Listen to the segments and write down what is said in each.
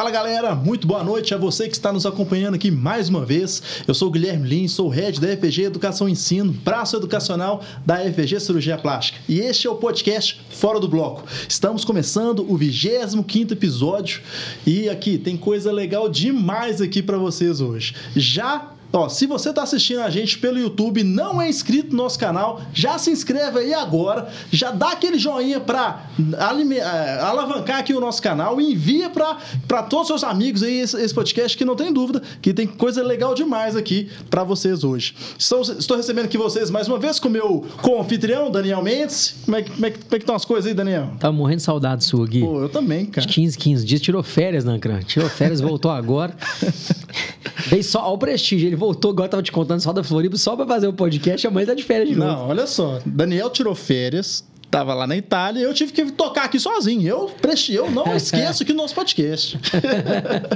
Fala galera, muito boa noite a você que está nos acompanhando aqui mais uma vez. Eu sou o Guilherme Lins, sou head da FG Educação e Ensino, braço educacional da FG Cirurgia Plástica. E este é o podcast Fora do Bloco. Estamos começando o 25 episódio e aqui tem coisa legal demais aqui para vocês hoje. Já Ó, se você está assistindo a gente pelo YouTube, não é inscrito no nosso canal, já se inscreve aí agora, já dá aquele joinha para é, alavancar aqui o nosso canal e envia para todos os seus amigos aí esse, esse, podcast que não tem dúvida que tem coisa legal demais aqui para vocês hoje. Estou, estou recebendo aqui vocês mais uma vez com o meu co-anfitrião, Daniel Mendes. Como é, como, é, como é que estão as coisas aí, Daniel? Tá morrendo de saudade sua, Gui. Pô, eu também, cara. De 15, 15 dias, tirou férias, Nancran. Tirou férias, voltou agora. Veio só ao prestígio, ele voltou, agora tava te contando só da Floripa, só pra fazer o podcast, amanhã tá de férias de novo. Não, olha só. Daniel tirou férias, tava lá na Itália, eu tive que tocar aqui sozinho. Eu, eu não esqueço aqui no nosso podcast.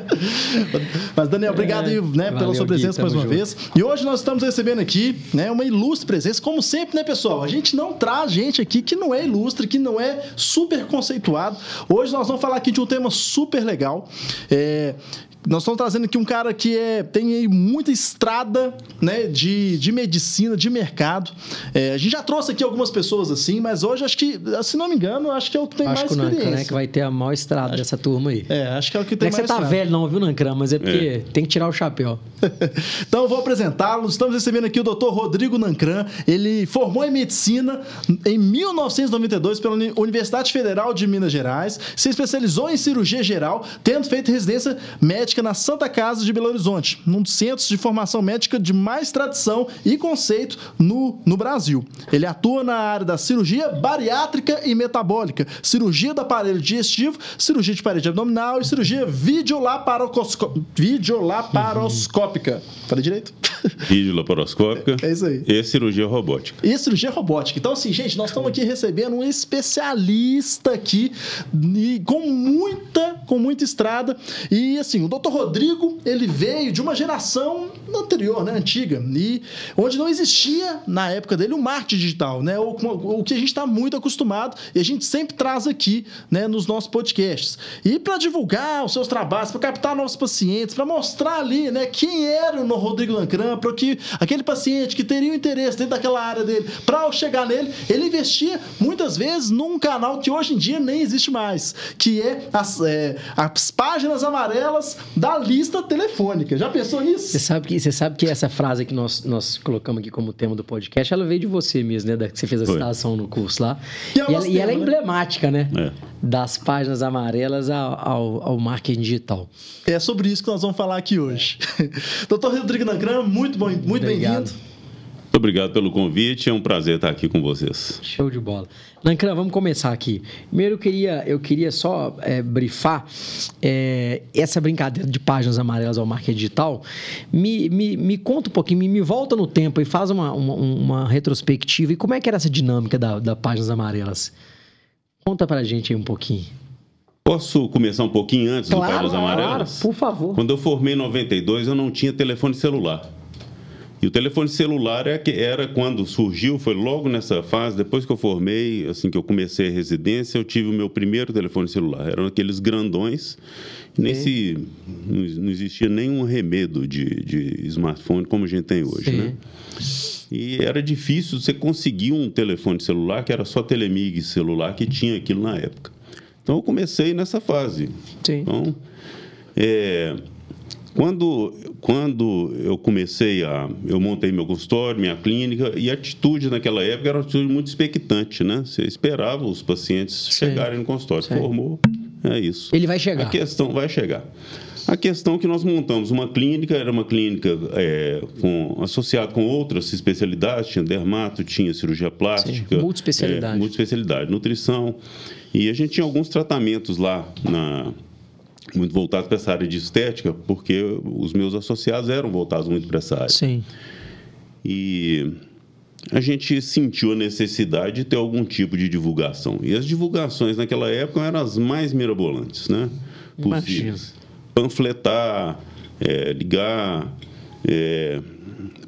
Mas, Daniel, obrigado aí, né, Valeu, pela sua presença Gui, mais uma junto. vez. E hoje nós estamos recebendo aqui né, uma ilustre presença, como sempre, né, pessoal? A gente não traz gente aqui que não é ilustre, que não é super conceituado. Hoje nós vamos falar aqui de um tema super legal. É, nós estamos trazendo aqui um cara que é, tem aí muita estrada né, de, de medicina, de mercado. É, a gente já trouxe aqui algumas pessoas assim, mas hoje acho que, se não me engano, acho que é o que tem acho mais que experiência. Nanca, né, que vai ter a maior estrada acho, dessa turma aí. É, acho que é o que tem não mais é que você tá velho não, viu, Nancran? Mas é porque é. tem que tirar o chapéu. então eu vou apresentá-los. Estamos recebendo aqui o Dr. Rodrigo Nancran. Ele formou em medicina em 1992 pela Universidade Federal de Minas Gerais, se especializou em cirurgia geral, tendo feito residência médica médica na Santa Casa de Belo Horizonte, num dos centros de formação médica de mais tradição e conceito no, no Brasil. Ele atua na área da cirurgia bariátrica e metabólica, cirurgia do aparelho digestivo, cirurgia de parede abdominal e cirurgia videolaparoscópica. Falei direito? Videolaparoscópica. É isso aí. E cirurgia robótica. E cirurgia robótica. Então, assim, gente, nós estamos aqui recebendo um especialista aqui e com muita, com muita estrada. E, assim, o doutor Dr. Rodrigo, ele veio de uma geração anterior, né, antiga, e onde não existia, na época dele, o marketing digital, né, o, o que a gente está muito acostumado e a gente sempre traz aqui, né, nos nossos podcasts. E para divulgar os seus trabalhos, para captar novos pacientes, para mostrar ali, né, quem era o Rodrigo Lancran, para que aquele paciente que teria um interesse dentro daquela área dele, para chegar nele, ele investia muitas vezes num canal que hoje em dia nem existe mais, que é as, é, as páginas amarelas da lista telefônica. Já pensou nisso? Você sabe que, você sabe que essa frase que nós, nós colocamos aqui como tema do podcast, ela veio de você mesmo, né? Da, que você fez a Foi. citação no curso lá. E, é e, ela, e ela, é né? emblemática, né? É. Das páginas amarelas ao, ao, ao, marketing digital. É sobre isso que nós vamos falar aqui hoje. Doutor Rodrigo Nagram, muito, bom, muito bem-vindo. Muito obrigado pelo convite, é um prazer estar aqui com vocês. Show de bola. Nancran, vamos começar aqui. Primeiro eu queria, eu queria só é, brifar é, essa brincadeira de páginas amarelas ao marketing digital. Me, me, me conta um pouquinho, me, me volta no tempo e faz uma, uma, uma, retrospectiva. E como é que era essa dinâmica da, da páginas amarelas? Conta pra gente aí um pouquinho. Posso começar um pouquinho antes claro, do Páginas Amarelas? Claro, por favor. Quando eu formei em 92, eu não tinha telefone celular. E o telefone celular é que era quando surgiu, foi logo nessa fase, depois que eu formei, assim que eu comecei a residência, eu tive o meu primeiro telefone celular. Eram aqueles grandões. Nesse não existia nenhum remedo de, de smartphone como a gente tem hoje, Sim. né? E era difícil você conseguir um telefone celular que era só Telemig celular que tinha aquilo na época. Então eu comecei nessa fase. Sim. Então, é, quando, quando eu comecei a. Eu montei meu consultório, minha clínica, e a atitude naquela época era uma atitude muito expectante, né? Você esperava os pacientes Sim. chegarem no consultório. Sim. Formou, é isso. Ele vai chegar. A questão vai chegar. A questão é que nós montamos uma clínica, era uma clínica é, com, associada com outras especialidades, tinha dermato, tinha cirurgia plástica. Sim, multiespecialidade. É, multiespecialidade, nutrição. E a gente tinha alguns tratamentos lá na, muito voltado para essa área de estética, porque os meus associados eram voltados muito para essa área. Sim. E a gente sentiu a necessidade de ter algum tipo de divulgação. E as divulgações naquela época eram as mais mirabolantes, né? Possíveis. Panfletar, é, ligar, é,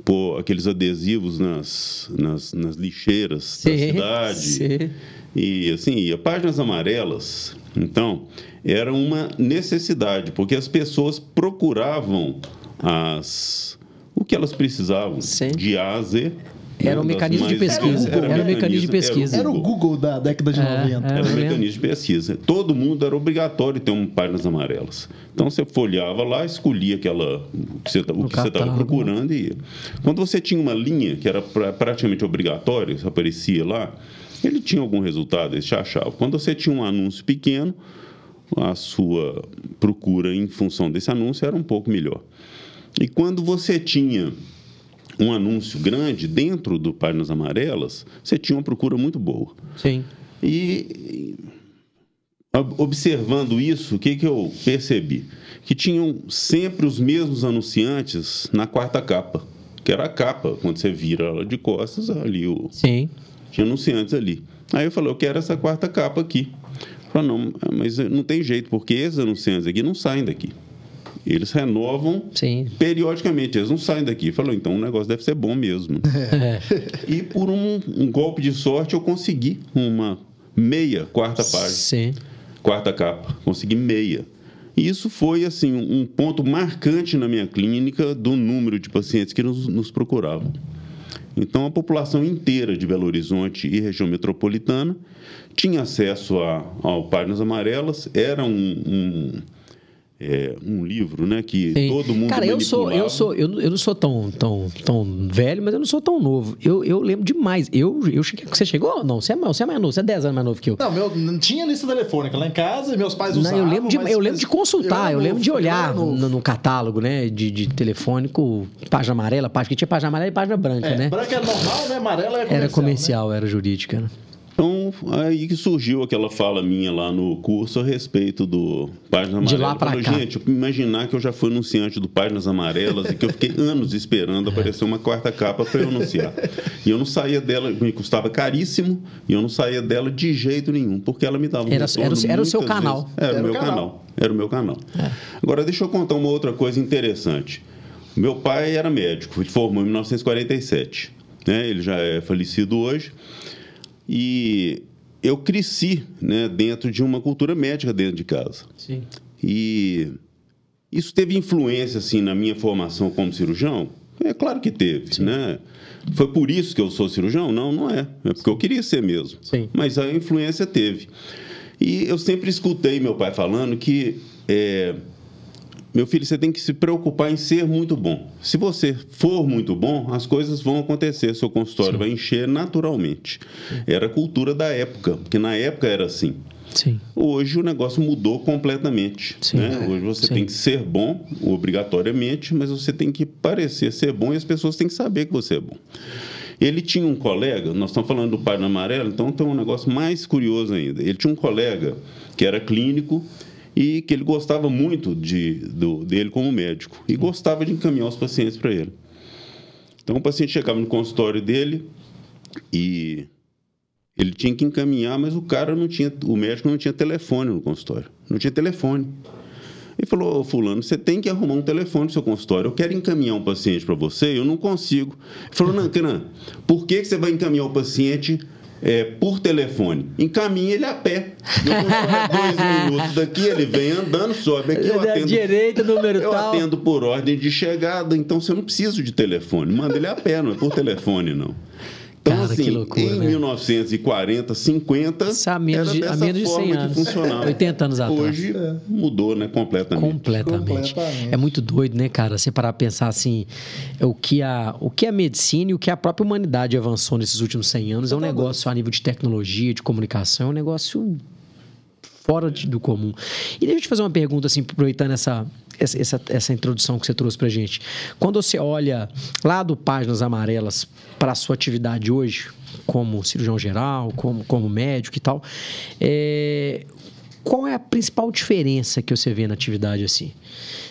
pôr aqueles adesivos nas, nas, nas lixeiras sim, da cidade. Sim. E assim, páginas amarelas, então, era uma necessidade, porque as pessoas procuravam as o que elas precisavam sim. de A a Z era um mecanismo de pesquisa. Era, era, um mecanismo de pesquisa. Era o Google da década de é, 90. Era um mecanismo de pesquisa. Todo mundo era obrigatório ter um páginas amarelas. Então você folheava lá, escolhia aquela, o que você estava procurando e ia. Quando você tinha uma linha que era pra, praticamente obrigatória, aparecia lá, ele tinha algum resultado, ele te achava. Quando você tinha um anúncio pequeno, a sua procura em função desse anúncio era um pouco melhor. E quando você tinha um anúncio grande dentro do Páginas Amarelas, você tinha uma procura muito boa. Sim. E observando isso, o que, que eu percebi? Que tinham sempre os mesmos anunciantes na quarta capa, que era a capa, quando você vira ela de costas, ali o. Sim. Tinha anunciantes ali. Aí eu falei, eu quero essa quarta capa aqui. Falei, não, mas não tem jeito, porque esses anunciantes aqui não saem daqui. Eles renovam Sim. periodicamente, eles não saem daqui. Falou, então o negócio deve ser bom mesmo. É. E por um, um, golpe de sorte eu consegui uma meia quarta página. Sim. Quarta capa. Consegui meia. E isso foi assim um ponto marcante na minha clínica do número de pacientes que nos, nos procuravam. Então, a população inteira de Belo Horizonte e região metropolitana tinha acesso a, ao Páginas Amarelas, era um, um é, um livro, né, que Sim. todo mundo Cara, eu sou, eu sou, eu, eu não sou tão, tão, tão velho, mas eu não sou tão novo. Eu, eu lembro demais. Eu, eu cheguei, você chegou? Não, você é, você é mais novo, você é 10 anos mais novo que eu. Não, meu, não tinha lista telefônica lá em casa, meus pais usavam. Não, eu lembro de, mas, eu lembro de consultar, eu, eu lembro de olhar no, no, catálogo, né, de, de telefônico, página amarela, página que tinha página amarela e página branca, é, né? Branca era normal, né? Amarela era comercial. Era comercial, né? era jurídica. Né? Então, aí que surgiu aquela fala minha lá no curso a respeito do Páginas Amarelas. De lá para cá. Gente, imaginar que eu já fui anunciante do Páginas Amarelas e que eu fiquei anos esperando aparecer uma quarta capa para eu anunciar. E eu não saía dela, me custava caríssimo, e eu não saía dela de jeito nenhum, porque ela me dava um Era, era, era o seu canal. Era, era, o meu canal. canal. Era o meu canal. É. Agora, deixa eu contar uma outra coisa interessante. Meu pai era médico, ele formou em 1947. Né? Ele já é falecido hoje. E eu cresci né, dentro de uma cultura médica dentro de casa. Sim. E isso teve influência assim na minha formação como cirurgião? É claro que teve, Sim. né? Foi por isso que eu sou cirurgião? Não, não é. É porque eu queria ser mesmo. Sim. Mas a influência teve. E eu sempre escutei meu pai falando que é, meu filho, você tem que se preocupar em ser muito bom. Se você for muito bom, as coisas vão acontecer, seu consultório Sim. vai encher naturalmente. Era a cultura da época, porque na época era assim. Sim. Hoje o negócio mudou completamente. Né? Hoje você Sim. tem que ser bom, obrigatoriamente, mas você tem que parecer ser bom e as pessoas têm que saber que você é bom. Ele tinha um colega, nós estamos falando do pai amarelo, então tem um negócio mais curioso ainda. Ele tinha um colega que era clínico e que ele gostava muito de, do, dele como médico e gostava de encaminhar os pacientes para ele. Então o paciente chegava no consultório dele e ele tinha que encaminhar, mas o cara não tinha, o médico não tinha telefone no consultório, não tinha telefone. Ele falou, fulano, você tem que arrumar um telefone no seu consultório. Eu quero encaminhar um paciente para você, eu não consigo. Ele falou, Nancanan, por que, que você vai encaminhar o paciente é, por telefone. Encaminha ele a pé. dois minutos daqui, ele vem andando, sobe aqui, eu atendo. Direita, número eu tal. atendo por ordem de chegada, então você não precisa de telefone. Manda ele a pé, não é por telefone, não. Então, Cara, assim, loucura, em né? 1940, 50, Isso há menos de, há menos de 100 anos. 80 anos atrás. Hoje é. mudou, né? Completamente. Completamente. Completamente. É muito doido, né, cara? Você parar pra pensar assim, o que, a, o que a medicina e o que a própria humanidade avançou nesses últimos 100 anos é um negócio a nível de tecnologia, de comunicação, é um negócio fora de, do comum. E deixa eu te fazer uma pergunta, assim, aproveitando essa, essa, essa, essa introdução que você trouxe para gente. Quando você olha lá do Páginas Amarelas para a sua atividade hoje, como cirurgião geral, como, como médico e tal, é, qual é a principal diferença que você vê na atividade assim?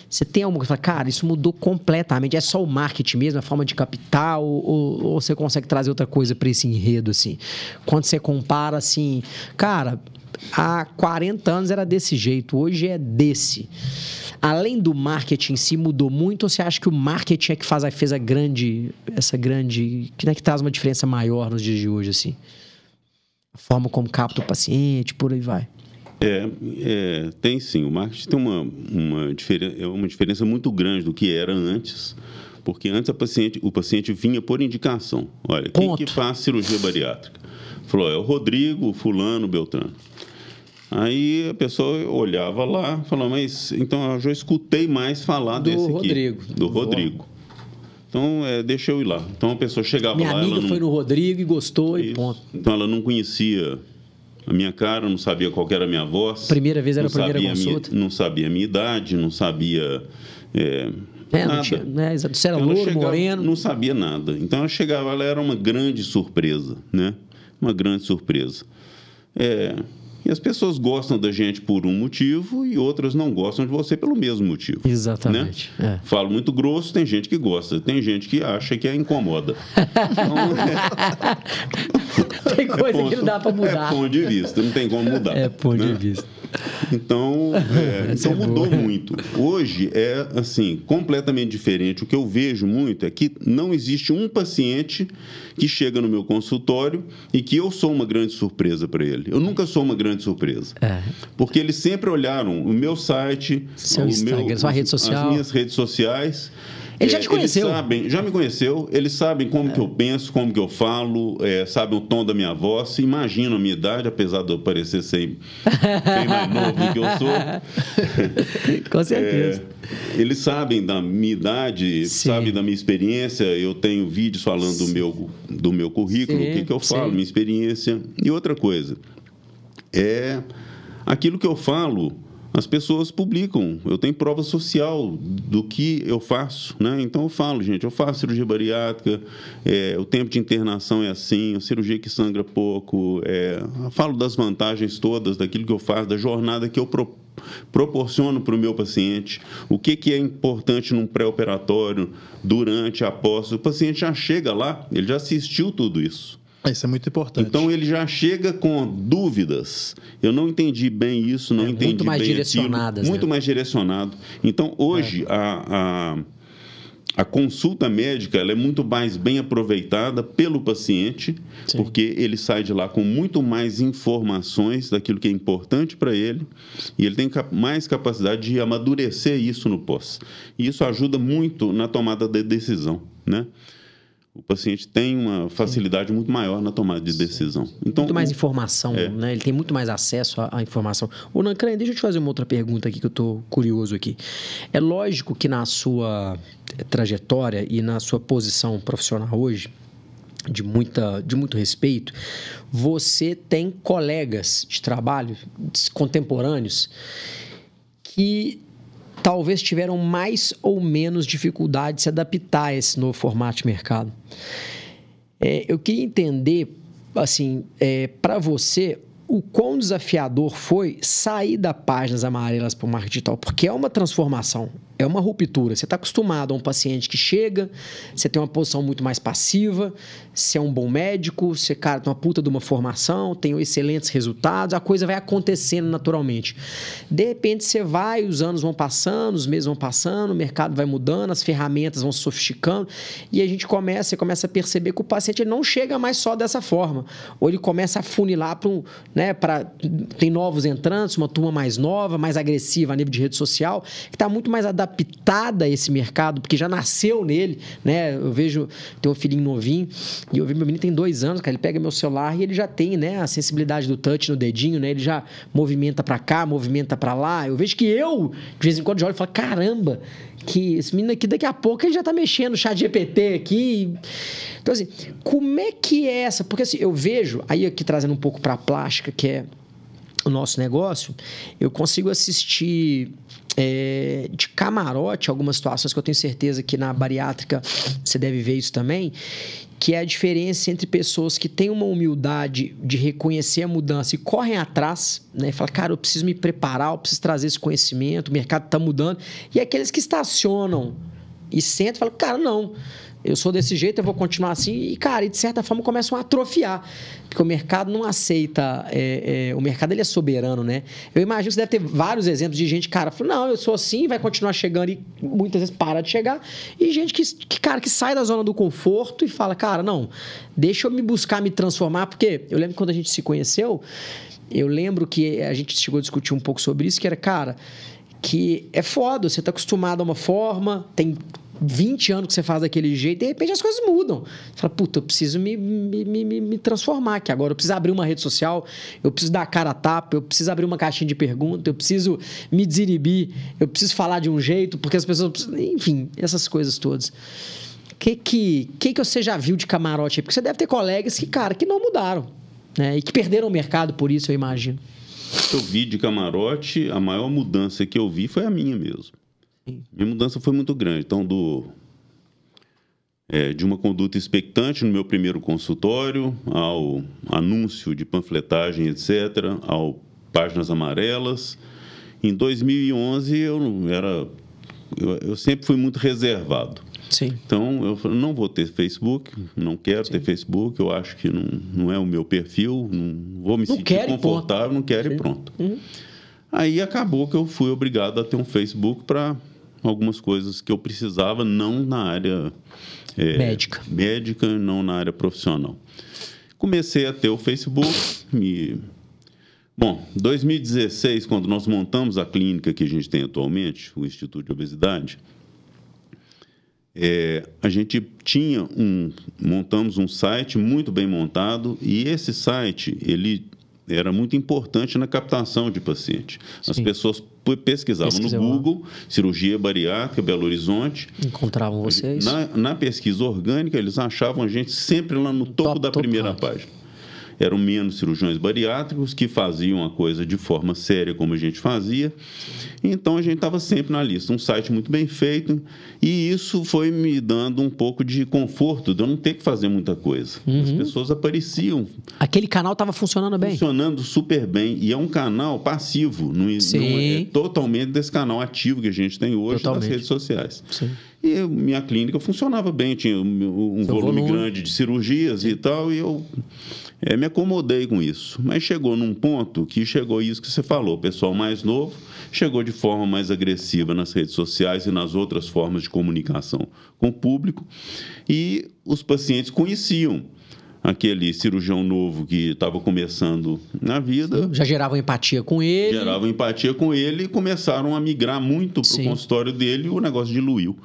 Você tem alguma coisa, cara, isso mudou completamente, é só o marketing mesmo, a forma de capital, ou, ou você consegue trazer outra coisa para esse enredo, assim? Quando você compara, assim, cara, há 40 anos era desse jeito, hoje é desse. além do marketing em si, mudou muito? Ou você acha que o marketing é que faz, fez a grande, essa grande, que, né, que traz uma diferença maior nos dias de hoje, assim? A forma como capta o paciente, por aí vai. É, é, tem sim. O marketing tem uma, uma, diferença, é uma diferença muito grande do que era antes, porque antes a paciente, o paciente vinha por indicação. Olha, Ponto. quem que faz cirurgia bariátrica? Falou, é o Rodrigo, fulano, Beltrano. Aí a pessoa olhava lá, falou, mas então eu já escutei mais falar Do desse aqui. Rodrigo. Do Rodrigo. Então, é, deixa eu ir lá. Então a pessoa chegava Minha lá, amiga ela não... foi no Rodrigo e gostou e Isso. ponto. Então ela não conhecia a minha cara, não sabia qual era a minha voz. Primeira vez era a não primeira sabia minha- consulta. não sabia a minha idade, não sabia. É, É, não nada. tinha, né? era Ela louro, chegava- moreno. Não sabia nada. Então ela chegava, ela era uma grande surpresa, né? Uma grande surpresa. É, e as pessoas gostam da gente por um motivo e outras não gostam de você pelo mesmo motivo. Exatamente. Né? é. Falo muito grosso, tem gente que gosta, tem gente que acha que é incomoda. Então, é, Tem coisa ponto- que não dá pra É mudar. ponto de vista, não tem como mudar. É ponto de né? vista. Então, é, então é mudou muito. Hoje é assim, completamente diferente. O que eu vejo muito é que não existe um paciente que chega no meu consultório e que eu sou uma grande surpresa para ele. Eu nunca sou uma grande surpresa. É. Porque eles sempre olharam o meu site, Seu o Instagram, sua rede social. as minhas redes sociais. Ele já É, te conheceu? Eles sabem, já me conheceu, eles sabem como que eu penso, como que eu falo, é, sabem o tom da minha voz, imaginam a minha idade, apesar de eu parecer ser bem mais novo do que eu sou. Com certeza. É, eles sabem da minha idade, Sim. sabem da minha experiência. Eu tenho vídeos falando do meu, do meu currículo, Sim, o que, que eu falo, minha experiência. E outra coisa, é aquilo que eu falo, as pessoas publicam. Eu tenho prova social do que eu faço, né? Então eu falo, gente, eu faço cirurgia bariátrica, é, o tempo de internação é assim, a cirurgia que sangra pouco, é, falo das vantagens todas daquilo que eu faço, da jornada que eu pro, proporciono para o meu paciente, o que, que é importante num pré-operatório, durante, após. O paciente já chega lá, ele já assistiu tudo isso. Isso é muito importante. Então ele já chega com dúvidas. Eu não entendi bem isso, não É, entendi muito mais bem direcionadas, aquilo. Muito né? mais direcionado. Então hoje É. a, a, a consulta médica é muito mais bem aproveitada pelo paciente, Sim. porque ele sai de lá com muito mais informações daquilo que é importante para ele e ele tem mais capacidade de amadurecer isso no pós. E isso ajuda muito na tomada de decisão, né? O paciente tem uma facilidade muito maior na tomada de decisão. Então, muito mais informação, é. né? Ele tem muito mais acesso à, à informação. Ô, Nancran, deixa eu te fazer uma outra pergunta aqui que eu estou curioso aqui. É lógico que na sua trajetória e na sua posição profissional hoje, de, muita, de muito respeito, você tem colegas de trabalho contemporâneos que talvez tiveram mais ou menos dificuldade de se adaptar a esse novo formato de mercado. É, eu queria entender, assim, é, para você, o quão desafiador foi sair da páginas amarelas para o marketing digital, porque é uma transformação, é uma ruptura. Você está acostumado a um paciente que chega, você tem uma posição muito mais passiva, você é um bom médico, você, cara, tem uma puta de uma formação, tem excelentes resultados, a coisa vai acontecendo naturalmente. De repente você vai, os anos vão passando, os meses vão passando, o mercado vai mudando, as ferramentas vão se sofisticando, e a gente começa, você começa a perceber que o paciente não chega mais só dessa forma. Ou ele começa a funilar para um, né, para tem novos entrantes, uma turma mais nova, mais agressiva a nível de rede social, que está muito mais adaptada a esse mercado, porque já nasceu nele, né? Eu vejo, tem um filhinho novinho, e eu vi meu menino tem dois anos, cara, ele pega meu celular e ele já tem, né, a sensibilidade do touch no dedinho, né? Ele já movimenta para cá, movimenta para lá. Eu vejo que eu, de vez em quando, já olho e falo, caramba, que esse menino aqui daqui a pouco ele já tá mexendo no chat GPT aqui. Então, assim, como é que é essa? Porque assim, eu vejo, aí aqui trazendo um pouco para a plástica, que é o nosso negócio, eu consigo assistir é, de camarote algumas situações que eu tenho certeza que na bariátrica você deve ver isso também, que é a diferença entre pessoas que têm uma humildade de reconhecer a mudança e correm atrás, né? Fala, cara, eu preciso me preparar, eu preciso trazer esse conhecimento, o mercado está mudando, e aqueles que estacionam e sentam e falam, cara, não. Eu sou desse jeito, eu vou continuar assim. E, cara, e de certa forma começam a atrofiar. Porque o mercado não aceita. É, é, o mercado ele é soberano, né? Eu imagino que você deve ter vários exemplos de gente, cara, falou, não, eu sou assim, vai continuar chegando e muitas vezes para de chegar. E gente que, que, cara, que sai da zona do conforto e fala, cara, não, deixa eu me buscar me transformar. Porque eu lembro quando a gente se conheceu, eu lembro que a gente chegou a discutir um pouco sobre isso, que era, cara, que é foda, você tá acostumado a uma forma, tem 20 anos que você faz daquele jeito, de repente as coisas mudam. Você fala, puta, eu preciso me, me, me, me transformar aqui agora. Eu preciso abrir uma rede social, eu preciso dar a cara a tapa, eu preciso abrir uma caixinha de perguntas, eu preciso me desinibir, eu preciso falar de um jeito, porque as pessoas. Enfim, essas coisas todas. O que, que, que, que você já viu de camarote aí? Porque você deve ter colegas que, cara, que não mudaram. Né? E que perderam o mercado por isso, eu imagino. Eu vi de camarote, a maior mudança que eu vi foi a minha mesmo. Minha mudança foi muito grande. Então, do, é, de uma conduta expectante no meu primeiro consultório, ao anúncio de panfletagem, etc., ao páginas amarelas. Em 2011, eu era. Eu, eu sempre fui muito reservado. Sim. Então, eu falei, não vou ter Facebook, não quero Sim. ter Facebook, eu acho que não, não é o meu perfil, não vou me não sentir confortável, não quero Sim. e pronto. Uhum. Aí acabou que eu fui obrigado a ter um Facebook para algumas coisas que eu precisava, não na área é, médica. médica, não na área profissional. Comecei a ter o Facebook, me... Bom, 2016, quando nós montamos a clínica que a gente tem atualmente, o Instituto de Obesidade, é, a gente tinha um, montamos um site muito bem montado e esse site ele era muito importante na captação de paciente. Sim. As pessoas pesquisavam no Google, cirurgia bariátrica, Belo Horizonte. Encontravam vocês? Na, na pesquisa orgânica, eles achavam a gente sempre lá no topo top, da primeira top página eram menos cirurgiões bariátricos que faziam a coisa de forma séria como a gente fazia. Então a gente estava sempre na lista. Um site muito bem feito e isso foi me dando um pouco de conforto de eu não ter que fazer muita coisa. Uhum. As pessoas apareciam. Aquele canal estava funcionando bem? Funcionando super bem. E é um canal passivo, não, não é totalmente desse canal ativo que a gente tem hoje totalmente. nas redes sociais. Sim. E minha clínica funcionava bem, tinha um, volume, volume, grande de cirurgias Sim. e tal, e eu é, me acomodei com isso. Mas chegou num ponto que chegou isso que você falou, o pessoal mais novo chegou de forma mais agressiva nas redes sociais e nas outras formas de comunicação com o público, e os pacientes conheciam aquele cirurgião novo que estava começando na vida. Já geravam empatia com ele. Geravam empatia com ele e começaram a migrar muito para o consultório dele e o negócio diluiu.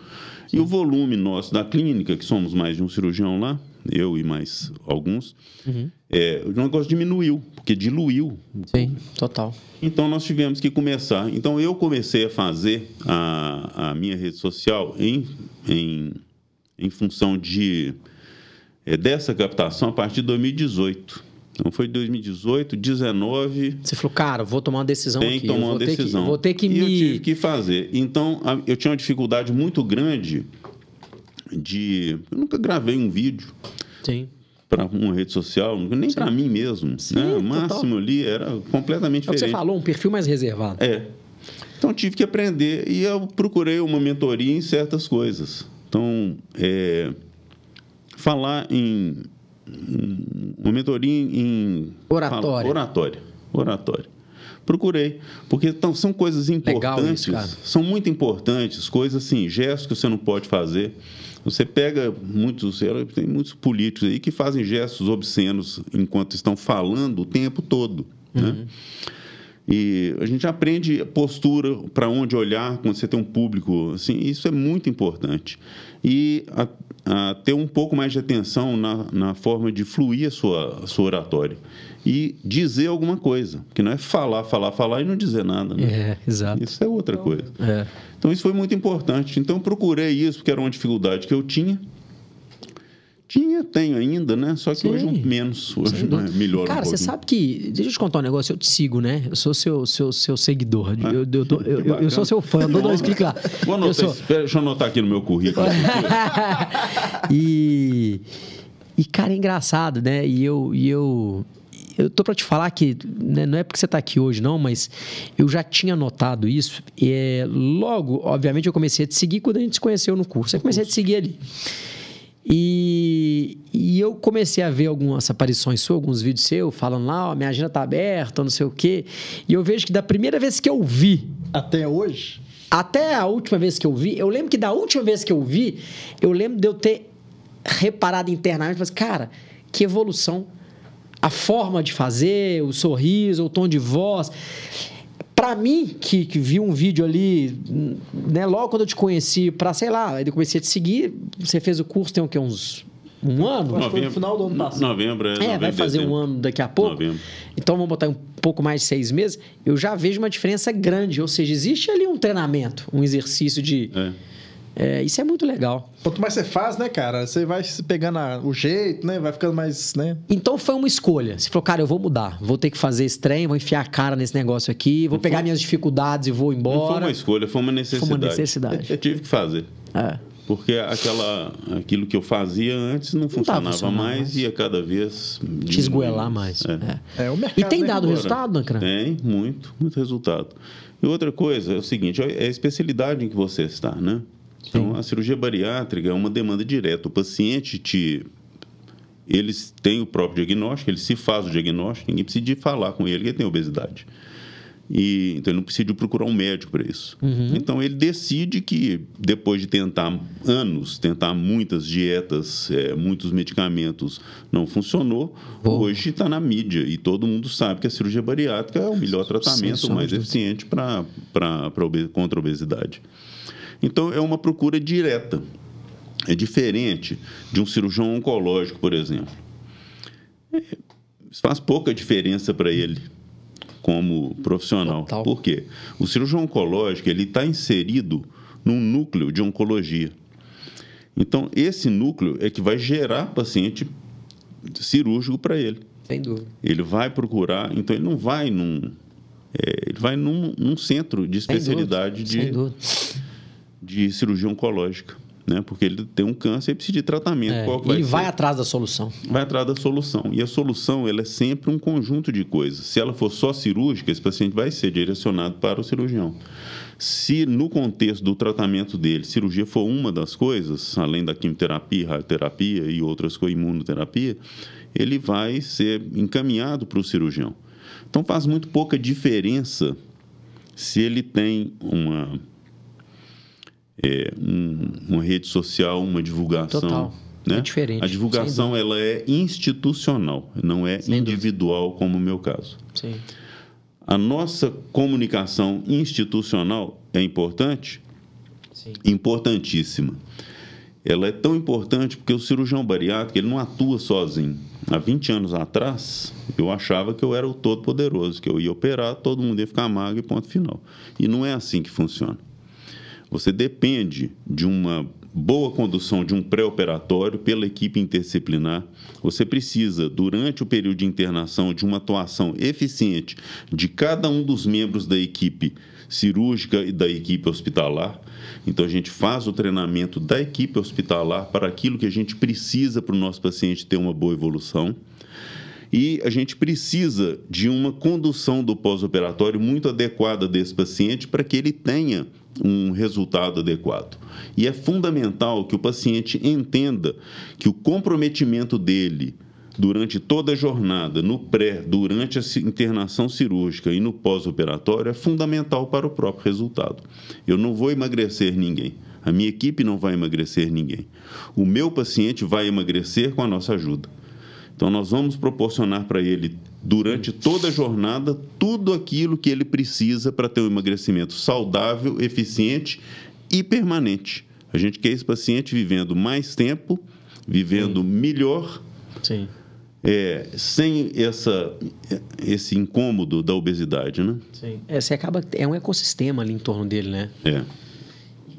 E o volume nosso da clínica, que somos mais de um cirurgião lá, eu e mais alguns, uhum. é, o negócio diminuiu, porque diluiu. Sim, total. Então nós tivemos que começar. Então eu comecei a fazer a, a minha rede social em, em, em função de é, dessa captação a partir de 2018. Então foi 2018, 19. Você falou, cara, vou tomar uma decisão tem aqui. Tomar uma decisão. Que, vou ter que e me. eu tive que fazer. Então eu tinha uma dificuldade muito grande de. Eu nunca gravei um vídeo. Sim para uma rede social, nem para mim mesmo. Sim, né? O máximo total. ali era completamente é diferente. É você falou, um perfil mais reservado. É. Então tive que aprender e eu procurei uma mentoria em certas coisas. Então, é, falar em uma mentoria em oratória. oratória. Oratória. Procurei, porque então, são coisas importantes, isso, são muito importantes, coisas assim, gestos que você não pode fazer. Você pega muitos, tem muitos políticos aí que fazem gestos obscenos enquanto estão falando o tempo todo, né? uhum. né? E a gente aprende postura para onde olhar quando você tem um público, assim, isso é muito importante. E a, a ter um pouco mais de atenção na, na forma de fluir a sua, a sua oratória. E dizer alguma coisa, que não é falar, falar, falar e não dizer nada. Né? É, exato. Isso é outra coisa. É. Então, isso foi muito importante. Então, eu procurei isso, porque era uma dificuldade que eu tinha. Tinha, tenho ainda, né? Só que Sim. hoje menos. Hoje é melhor Cara, um você sabe que. Deixa eu te contar um negócio, eu te sigo, né? Eu sou seu, seu, seu seguidor. Ah, eu, eu, tô, eu, eu, sou seu fã, eu dou dois cliques lá. Vou anotar, sou... espera, deixa eu anotar aqui no meu currículo. e. E, cara, é engraçado, né? E eu. E eu eu tô para te falar que né, não é porque você está aqui hoje não, mas eu já tinha notado isso. E é, logo, obviamente, eu comecei a te seguir quando a gente se conheceu no curso. Eu comecei a te seguir ali. E, e eu comecei a ver algumas aparições suas, alguns vídeos seus, falando lá, ó, minha agenda tá aberta, não sei o quê. E eu vejo que da primeira vez que eu vi, Até hoje, até a última vez que eu vi, eu lembro que da última vez que eu vi, eu lembro de eu ter reparado internamente, mas cara, que evolução. A forma de fazer, o sorriso, o tom de voz. Pra mim, que, que vi um vídeo ali, né, logo quando eu te conheci, pra, sei lá, eu comecei a te seguir, você fez o curso tem o quê? Uns um ano? Acho que foi no final do ano passado. Novembro, é. É, novembro, vai fazer um dezembro. ano daqui a pouco. Novembro. Então vamos botar um pouco mais de seis meses. Eu já vejo uma diferença grande. Ou seja, existe ali um treinamento, um exercício de. É. É, isso é muito legal. quanto mais você faz, né, cara, você vai se pegando a- o jeito, né, vai ficando mais, né? Então foi uma escolha. Você falou, cara, eu vou mudar. Vou ter que fazer esse trem, vou enfiar a cara nesse negócio aqui, vou pegar minhas dificuldades e vou Não foi embora. uma escolha, foi uma necessidade. Foi uma necessidade. Eu tive que fazer. É. Porque aquela, aquilo que eu fazia antes não funcionava funcionando mais, mais. e ia cada vez. Te esgoelar mais. É. É. É o mercado. E tem né, dado agora. resultado, Nancran? Tem, muito, muito resultado. E outra coisa é o seguinte: é a especialidade em que você está, né? Então, a cirurgia bariátrica é uma demanda direta. O paciente te. Eles têm o próprio diagnóstico, ele se faz o diagnóstico, ninguém precisa de falar com ele que ele tem obesidade. E, então, ele não precisa de procurar um médico para isso. Então, ele decide que, depois de tentar anos, tentar muitas dietas, eh, muitos medicamentos, não funcionou, Vou. hoje está na mídia e todo mundo sabe que a cirurgia bariátrica é o melhor tratamento, o mais eficiente obe- contra a obesidade. Então, é uma procura direta. É diferente de um cirurgião oncológico, por exemplo. É, faz pouca diferença para ele como profissional. Total. Por quê? O cirurgião oncológico ele está inserido num núcleo de oncologia. Então, esse núcleo é que vai gerar paciente cirúrgico para ele. Sem dúvida. Ele vai procurar, então ele não vai num. é, ele vai num, num centro de Sem especialidade dúvida. Sem de, dúvida. De cirurgia oncológica. Né? Porque ele tem um câncer e precisa de tratamento. É, Qual ele ser? vai atrás da solução. vai atrás da solução. E a solução ela é sempre um conjunto de coisas. Se ela for só cirúrgica, esse paciente vai ser direcionado para o cirurgião. Se no contexto do tratamento dele, cirurgia for uma das coisas, além da quimioterapia, radioterapia e outras coisas, imunoterapia, ele vai ser encaminhado para o cirurgião. Então faz muito pouca diferença se ele tem uma é, um- uma rede social, uma divulgação. Total. Né? É diferente, A divulgação ela é institucional, não é Sem dúvida. individual como o meu caso. Sim. A nossa comunicação institucional é importante, Sim. importantíssima. Ela é tão importante porque o cirurgião bariátrico ele não atua sozinho. Há 20 anos atrás, eu achava que eu era o todo-poderoso, que eu ia operar, todo mundo ia ficar magro e ponto final. E não é assim que funciona. Você depende de uma boa condução de um pré-operatório pela equipe interdisciplinar. Você precisa, durante o período de internação, de uma atuação eficiente de cada um dos membros da equipe cirúrgica e da equipe hospitalar. Então, a gente faz o treinamento da equipe hospitalar para aquilo que a gente precisa para o nosso paciente ter uma boa evolução. E a gente precisa de uma condução do pós-operatório muito adequada desse paciente para que ele tenha um resultado adequado. E é fundamental que o paciente entenda que o comprometimento dele durante toda a jornada, no pré, durante a internação cirúrgica e no pós-operatório, é fundamental para o próprio resultado. Eu não vou emagrecer ninguém. A minha equipe não vai emagrecer ninguém. O meu paciente vai emagrecer com a nossa ajuda. Então, nós vamos proporcionar para ele, durante toda a jornada, tudo aquilo que ele precisa para ter um emagrecimento saudável, eficiente e permanente. A gente quer esse paciente vivendo mais tempo, vivendo melhor, Sim. é, sem essa, esse incômodo da obesidade, né? Sim. É, você acaba. É um ecossistema ali em torno dele, né? É.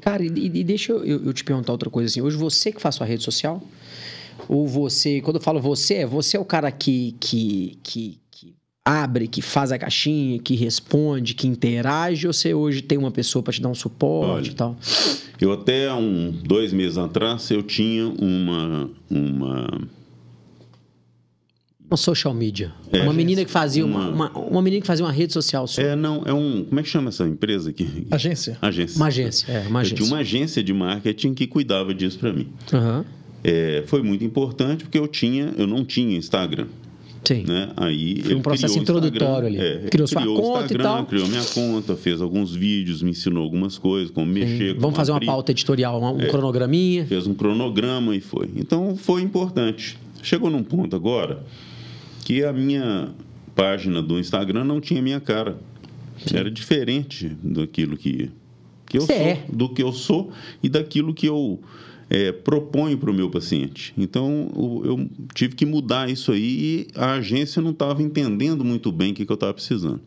Cara, e, e deixa eu- eu te perguntar outra coisa assim. Hoje você que faz sua rede social? Ou você, quando eu falo você, é você é o cara que, que, que, que abre, que faz a caixinha, que responde, que interage, ou você hoje tem uma pessoa para te dar um suporte Olha, e tal? Eu até um, dois meses atrás, eu tinha uma... uma Uma social media. É, uma menina que fazia uma, uma- uma, uma menina que fazia uma rede social sua. é, não, é um... Como é que chama essa empresa aqui? Agência. Agência. Uma agência, é, uma Eu tinha agência. uma agência de marketing que cuidava disso para mim. Aham. É, foi muito importante porque eu tinha, eu não tinha Instagram. Sim. Né? Aí Foi um processo introdutório ali. É, Criou sua criou o conta e Instagram, tal. Criou minha conta, fez alguns vídeos, me ensinou algumas coisas, como mexer. Vamos como fazer uma pauta editorial, um, É. cronograminha. Fez um cronograma e foi. Então foi importante. Chegou num ponto agora que a minha página do Instagram não tinha minha cara. Era diferente daquilo que, que eu Você sou, é. do que eu sou e daquilo que eu é, proponho para o meu paciente. Então eu tive que mudar isso aí e a agência não estava entendendo muito bem o que, que eu estava precisando.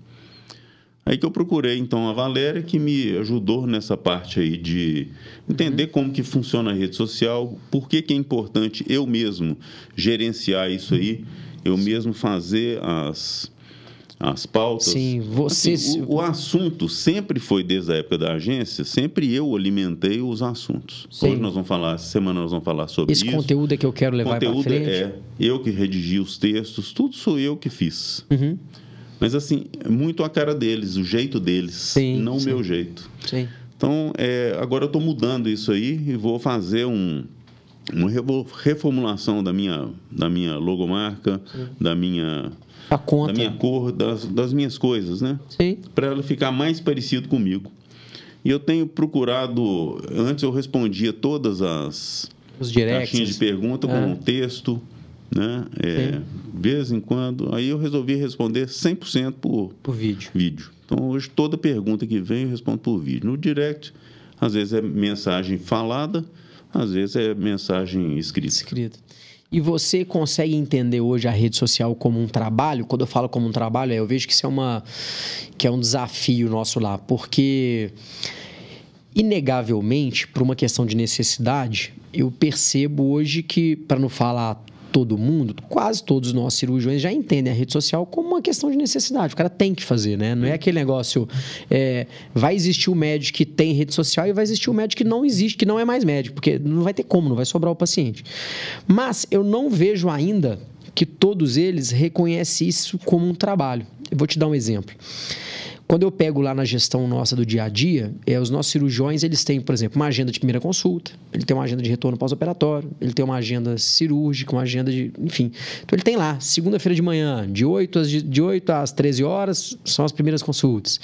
Aí que eu procurei então a Valéria que me ajudou nessa parte aí de entender como que funciona a rede social, por que, que é importante eu mesmo gerenciar isso aí, eu mesmo fazer as as pautas. Sim, você- Assim, o, o assunto sempre foi desde a época da agência, sempre eu alimentei os assuntos. Sim. Hoje nós vamos falar, essa semana nós vamos falar sobre Esse isso. conteúdo é que eu quero levar para conteúdo frente. é eu que redigi os textos, tudo sou eu que fiz. Uhum. Mas assim, é muito a cara deles, o jeito deles, Sim, não o sim. meu jeito. Sim. Então, é, agora eu estou mudando isso aí e vou fazer um, uma reformulação da minha, da minha logomarca, da minha, A da conta. minha cor, das, das minhas coisas, né? Sim. Para ela ficar mais parecido comigo. E eu tenho procurado, antes eu respondia todas as, Os caixinhas de pergunta com É. um texto, né? É, vez em quando. Aí eu resolvi responder 100% por Por vídeo. vídeo. Então hoje toda pergunta que vem eu respondo por vídeo. No direct, às vezes é mensagem falada, às vezes é mensagem escrita. Escrito. E você consegue entender hoje a rede social como um trabalho? Quando eu falo como um trabalho, é, eu vejo que isso é uma que é um desafio nosso lá, porque inegavelmente, por uma questão de necessidade, eu percebo hoje que, para não falar todo mundo, quase todos nós cirurgiões já entendem a rede social como uma questão de necessidade. O cara tem que fazer, né? Não é aquele negócio. é, vai existir o médico que tem rede social e vai existir o médico que não existe, que não é mais médico, porque não vai ter como, não vai sobrar o paciente. Mas eu não vejo ainda que todos eles reconhecem isso como um trabalho. Eu vou te dar um exemplo. Quando eu pego lá na gestão nossa do dia a dia, é, os nossos cirurgiões, eles têm, por exemplo, uma agenda de primeira consulta, ele tem uma agenda de retorno pós-operatório, ele tem uma agenda cirúrgica, uma agenda de... Enfim. Então, ele tem lá, segunda-feira de manhã, de 8, às, de 8 às 13 horas, são as primeiras consultas.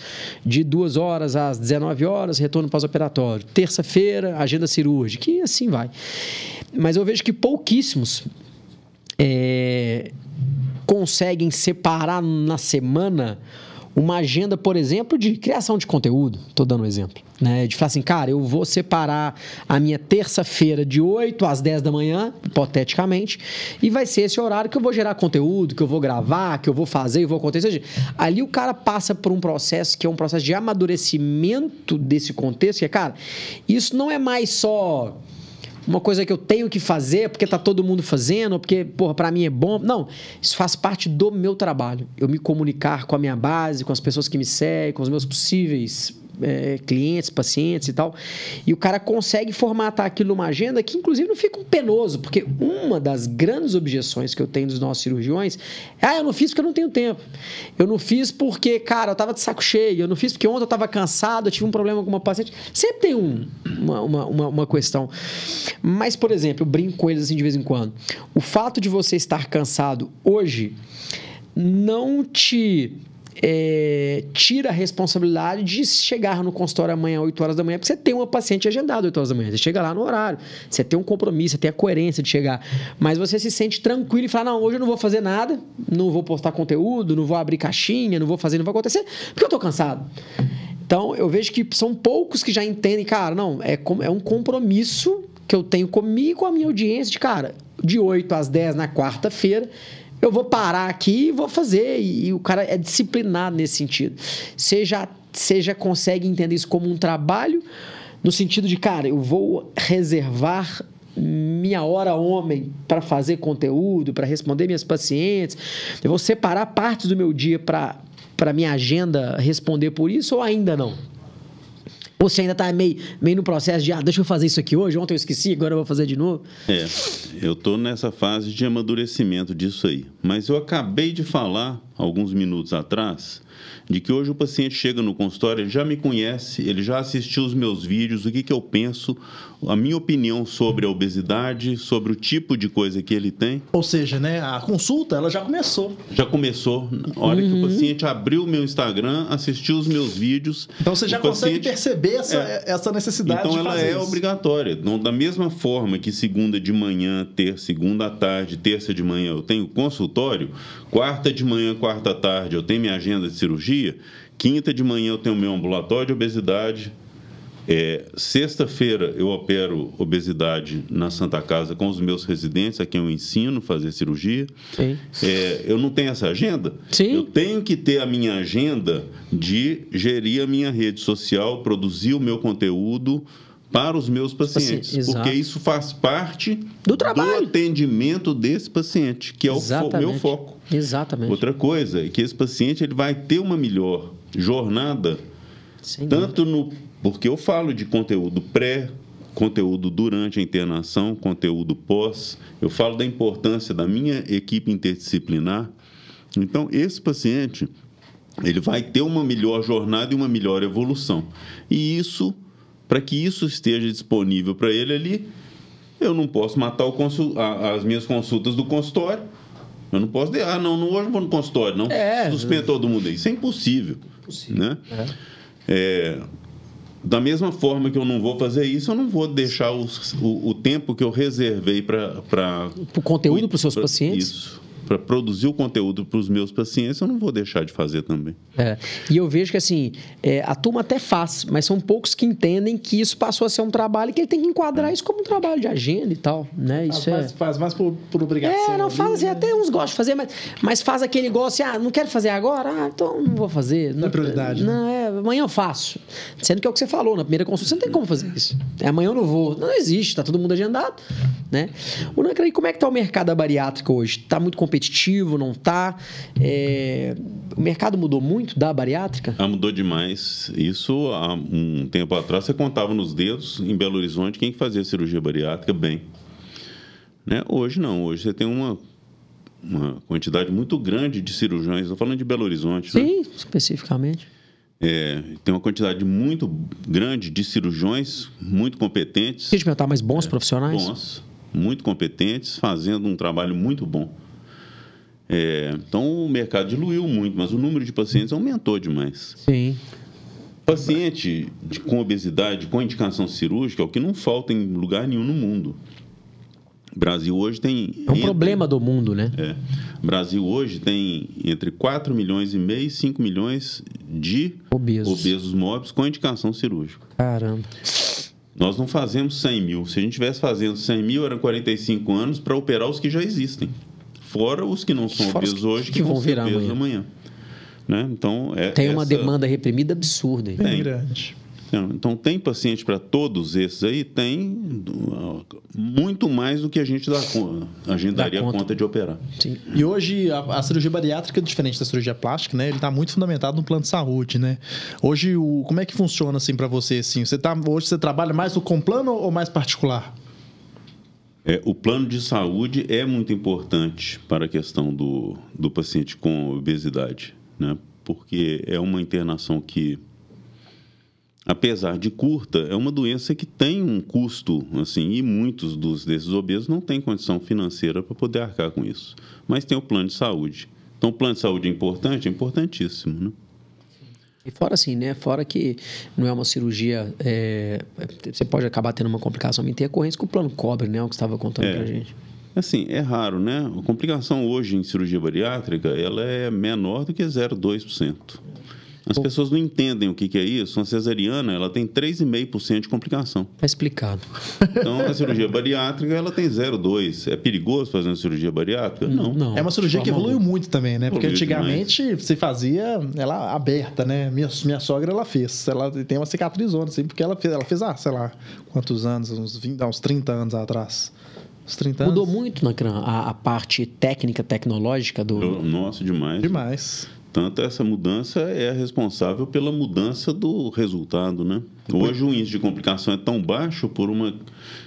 De 2 horas às 19 horas, retorno pós-operatório. Terça-feira, agenda cirúrgica, e assim vai. Mas eu vejo que pouquíssimos é, conseguem separar na semana uma agenda, por exemplo, de criação de conteúdo. Estou dando um exemplo. Né? De falar assim, cara, eu vou separar a minha terça-feira de 8 às 10 da manhã, hipoteticamente, e vai ser esse horário que eu vou gerar conteúdo, que eu vou gravar, que eu vou fazer e vou acontecer. Ali o cara passa por um processo que é um processo de amadurecimento desse contexto, que é, cara, isso não é mais só uma coisa que eu tenho que fazer porque tá todo mundo fazendo, porque, porra, pra mim é bom. Não, isso faz parte do meu trabalho. Eu me comunicar com a minha base, com as pessoas que me seguem, com os meus possíveis é, clientes, pacientes e tal. E o cara consegue formatar aquilo numa agenda que, inclusive, não fica um penoso, porque uma das grandes objeções que eu tenho dos nossos cirurgiões é: ah, eu não fiz porque eu não tenho tempo. Eu não fiz porque, cara, eu tava de saco cheio. Eu não fiz porque ontem eu tava cansado, eu tive um problema com uma paciente. Sempre tem um, uma, uma, uma, uma questão. Mas, por exemplo, eu brinco com eles assim de vez em quando. O fato de você estar cansado hoje não te é, tira a responsabilidade de chegar no consultório amanhã às 8 horas da manhã, porque você tem uma paciente agendada às 8 horas da manhã. Você chega lá no horário, você tem um compromisso, você tem a coerência de chegar. Mas você se sente tranquilo e fala: não, hoje eu não vou fazer nada, não vou postar conteúdo, não vou abrir caixinha, não vou fazer, não vai acontecer, porque eu tô cansado. Então, eu vejo que são poucos que já entendem, cara, não, é, é um compromisso que eu tenho comigo com a minha audiência de, cara, de 8 às 10 na quarta-feira, eu vou parar aqui e vou fazer. E, e o cara é disciplinado nesse sentido. Você já, consegue entender isso como um trabalho, no sentido de, cara, eu vou reservar minha hora homem para fazer conteúdo, para responder minhas pacientes. Eu vou separar partes do meu dia para para minha agenda responder por isso ou ainda não? Ou você ainda está meio, meio no processo de, ah, deixa eu fazer isso aqui hoje, ontem eu esqueci, agora eu vou fazer de novo? É, eu estou nessa fase de amadurecimento disso aí. Mas eu acabei de falar alguns minutos atrás, de que hoje o paciente chega no consultório, ele já me conhece, ele já assistiu os meus vídeos, o que, que eu penso, a minha opinião sobre a obesidade, sobre o tipo de coisa que ele tem. Ou seja, né, a consulta ela já começou. Já começou. Na hora uhum. que o paciente abriu o meu Instagram, assistiu os meus vídeos. Então você já consegue paciente... perceber essa, é. essa necessidade então, ela é isso. obrigatória. Então, da mesma forma que segunda de manhã, terça, segunda à tarde, terça de manhã eu tenho consultório, quarta de manhã, quarta à tarde eu tenho minha agenda de cirurgia, quinta de manhã eu tenho meu ambulatório de obesidade, é, Sexta-feira eu opero obesidade na Santa Casa com os meus residentes, a quem eu ensino a fazer cirurgia. É, eu não tenho essa agenda. Sim. Eu tenho que ter a minha agenda de gerir a minha rede social, produzir o meu conteúdo para os meus pacientes, Exato. porque isso faz parte do, trabalho. do atendimento desse paciente, que é Exatamente. o fo meu foco. Exatamente. Outra coisa é que esse paciente ele vai ter uma melhor jornada, tanto no porque eu falo de conteúdo pré, conteúdo durante a internação, conteúdo pós. Eu falo da importância da minha equipe interdisciplinar. Então, esse paciente, ele vai ter uma melhor jornada e uma melhor evolução. E isso, para que isso esteja disponível para ele ali, eu não posso matar consul, as minhas consultas do consultório. Eu não posso dizer, ah, não, não hoje eu vou no consultório, não. É, todo mundo aí. Isso é impossível. impossível. Né? É. É, da mesma forma que eu não vou fazer isso, eu não vou deixar os, o, o, tempo que eu reservei para. O conteúdo para os seus pacientes? Isso para produzir o conteúdo para os meus pacientes, eu não vou deixar de fazer também. É. E eu vejo que assim, é, a turma até faz, mas são poucos que entendem que isso passou a ser um trabalho que ele tem que enquadrar é. isso como um trabalho de agenda e tal, né? Isso faz, é... faz mais por, por obrigação. É, não faz assim, né? até uns gostam de fazer, mas, mas faz aquele negócio assim, ah, não quero fazer agora, ah, então não vou fazer. Não, é prioridade. Não, né? é, amanhã eu faço. Sendo que é o que você falou, na primeira consulta você não tem como fazer isso. É, amanhã eu não vou. Não existe, tá todo mundo agendado, né? O Nancra, como é que tá o mercado da bariátrica hoje? Tá muito competitivo, não tá? É... O mercado mudou muito da bariátrica? Ah, mudou demais. Isso há um tempo atrás você contava nos dedos em Belo Horizonte quem fazia cirurgia bariátrica bem. Né? Hoje não. Hoje você tem uma uma quantidade muito grande de cirurgiões. Estou falando de Belo Horizonte. Né? Sim, né? especificamente. É, tem uma quantidade muito grande de cirurgiões muito competentes. Deixa eu perguntar, mas bons é, profissionais? Bons, muito competentes, fazendo um trabalho muito bom. É, então o mercado diluiu muito, mas o número de pacientes aumentou demais. Sim. Paciente de, com obesidade, com indicação cirúrgica, é o que não falta em lugar nenhum no mundo. O Brasil hoje tem. É um entre, problema do mundo, né? É. O Brasil hoje tem entre 4 milhões e meio e 5 milhões de obesos, obesos móveis com indicação cirúrgica. Caramba. Nós não fazemos 100 mil. Se a gente tivesse fazendo 100 mil, eram 45 anos para operar os que já existem. Fora os que não são Fora obesos hoje, que, que vão virar amanhã. amanhã. Né? Então, é, tem uma essa... demanda reprimida absurda. Aí. Tem. grande. Então, tem paciente para todos esses aí? Tem muito mais do que a gente dá, a gente dá daria conta. conta. de operar. Sim. E hoje, a, a, cirurgia bariátrica, diferente da cirurgia plástica, né? Ele está muito fundamentado no plano de saúde, né? Hoje, o, como é que funciona assim para você? Assim? Você tá, hoje você trabalha mais com plano ou mais particular? É, o plano de saúde é muito importante para a questão do, do paciente com obesidade, né? porque é uma internação que, apesar de curta, é uma doença que tem um custo, assim, e muitos dos, desses obesos não têm condição financeira para poder arcar com isso. Mas tem o plano de saúde. Então, o plano de saúde é importante? É importantíssimo, né? E fora assim, né? Fora que não é uma cirurgia. É... Você pode acabar tendo uma complicação em intercorrência que o plano cobre, né? O que você estava contando é. pra gente. Assim, é raro, né? A complicação hoje em cirurgia bariátrica, ela é menor do que 0,2%. As pessoas não entendem o que, que é isso. Uma cesariana, ela tem 3,5% de complicação. Está explicado. Então, a cirurgia bariátrica, ela tem 0,2%. É perigoso fazer uma cirurgia bariátrica? Não. não. É uma cirurgia que evoluiu muito também, né? Porque antigamente demais. se fazia ela aberta, né? Minha, minha sogra, ela fez. Ela tem uma cicatrizona, assim, porque ela fez, ela fez, ah, sei lá, quantos anos? Uns, 20, uns 30 anos atrás. Uns 30 Mudou muito, Nacran, a, a parte técnica, tecnológica do... Nossa, demais. Demais. Tanto essa mudança é responsável pela mudança do resultado, né? Hoje o índice de complicação é tão baixo por uma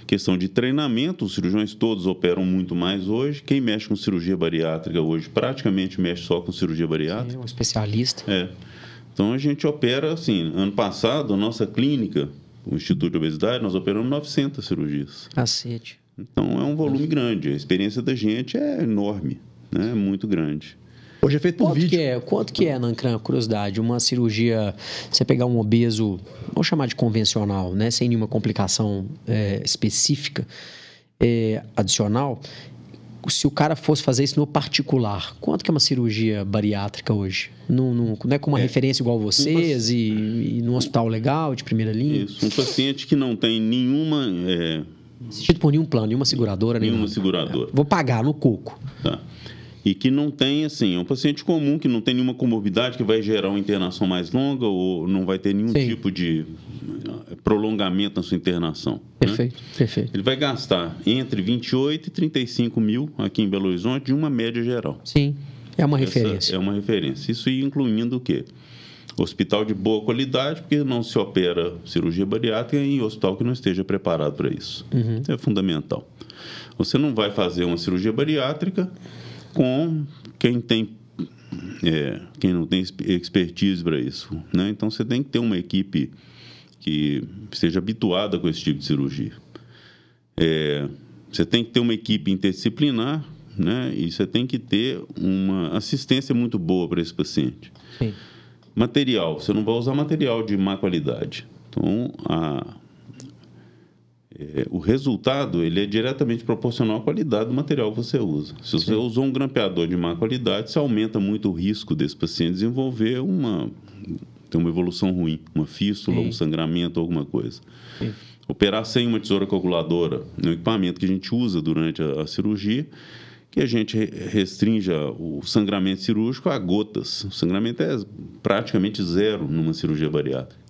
questão de treinamento. Os cirurgiões todos operam muito mais hoje. Quem mexe com cirurgia bariátrica hoje praticamente mexe só com cirurgia bariátrica. Sim, um especialista. É. Então a gente opera assim. Ano passado, a nossa clínica, o Instituto de Obesidade, nós operamos 900 cirurgias. Cacete. Então é um volume grande. A experiência da gente é enorme, né? É muito grande. Hoje é feito por quanto vídeo. Que é, quanto que é, Nancran, curiosidade, uma cirurgia, você pegar um obeso, vamos chamar de convencional, né, sem nenhuma complicação é, específica, é, adicional, se o cara fosse fazer isso no particular, quanto que é uma cirurgia bariátrica hoje? Não, não, não é com uma é. referência igual vocês um e, e num hospital legal, de primeira linha? Isso, um paciente que não tem nenhuma... É... Assistido por nenhum plano, nenhuma seguradora. Nenhuma nenhuma. seguradora. Vou pagar no coco. Tá e que não tem, assim, é um paciente comum que não tem nenhuma comorbidade que vai gerar uma internação mais longa ou não vai ter nenhum Sim. tipo de eh, prolongamento na sua internação. Perfeito, né? perfeito. Ele vai gastar entre 28 e 35 mil aqui em Belo Horizonte de uma média geral. Sim, é uma Essa referência. É uma referência. Isso incluindo o quê? Hospital de boa qualidade, porque não se opera cirurgia bariátrica em hospital que não esteja preparado para isso. Uhum. É fundamental. Você não vai fazer uma cirurgia bariátrica com quem tem é, quem não tem expertise para isso. Né? Então você tem que ter uma equipe que esteja habituada com esse tipo de cirurgia. É, você tem que ter uma equipe interdisciplinar né? e você tem que ter uma assistência muito boa para esse paciente. Sim. Material, você não vai usar material de má qualidade. Então, a, é, o resultado ele é diretamente proporcional à qualidade do material que você usa. Se você Sim. usou um grampeador de má qualidade, você aumenta muito o risco desse paciente desenvolver uma, ter uma evolução ruim, uma fístula, Sim. um sangramento, alguma coisa. Sim. Operar sem uma tesoura coaguladora, no equipamento que a gente usa durante a, a cirurgia, que a gente restrinja o sangramento cirúrgico a gotas. O sangramento é praticamente zero numa cirurgia bariátrica.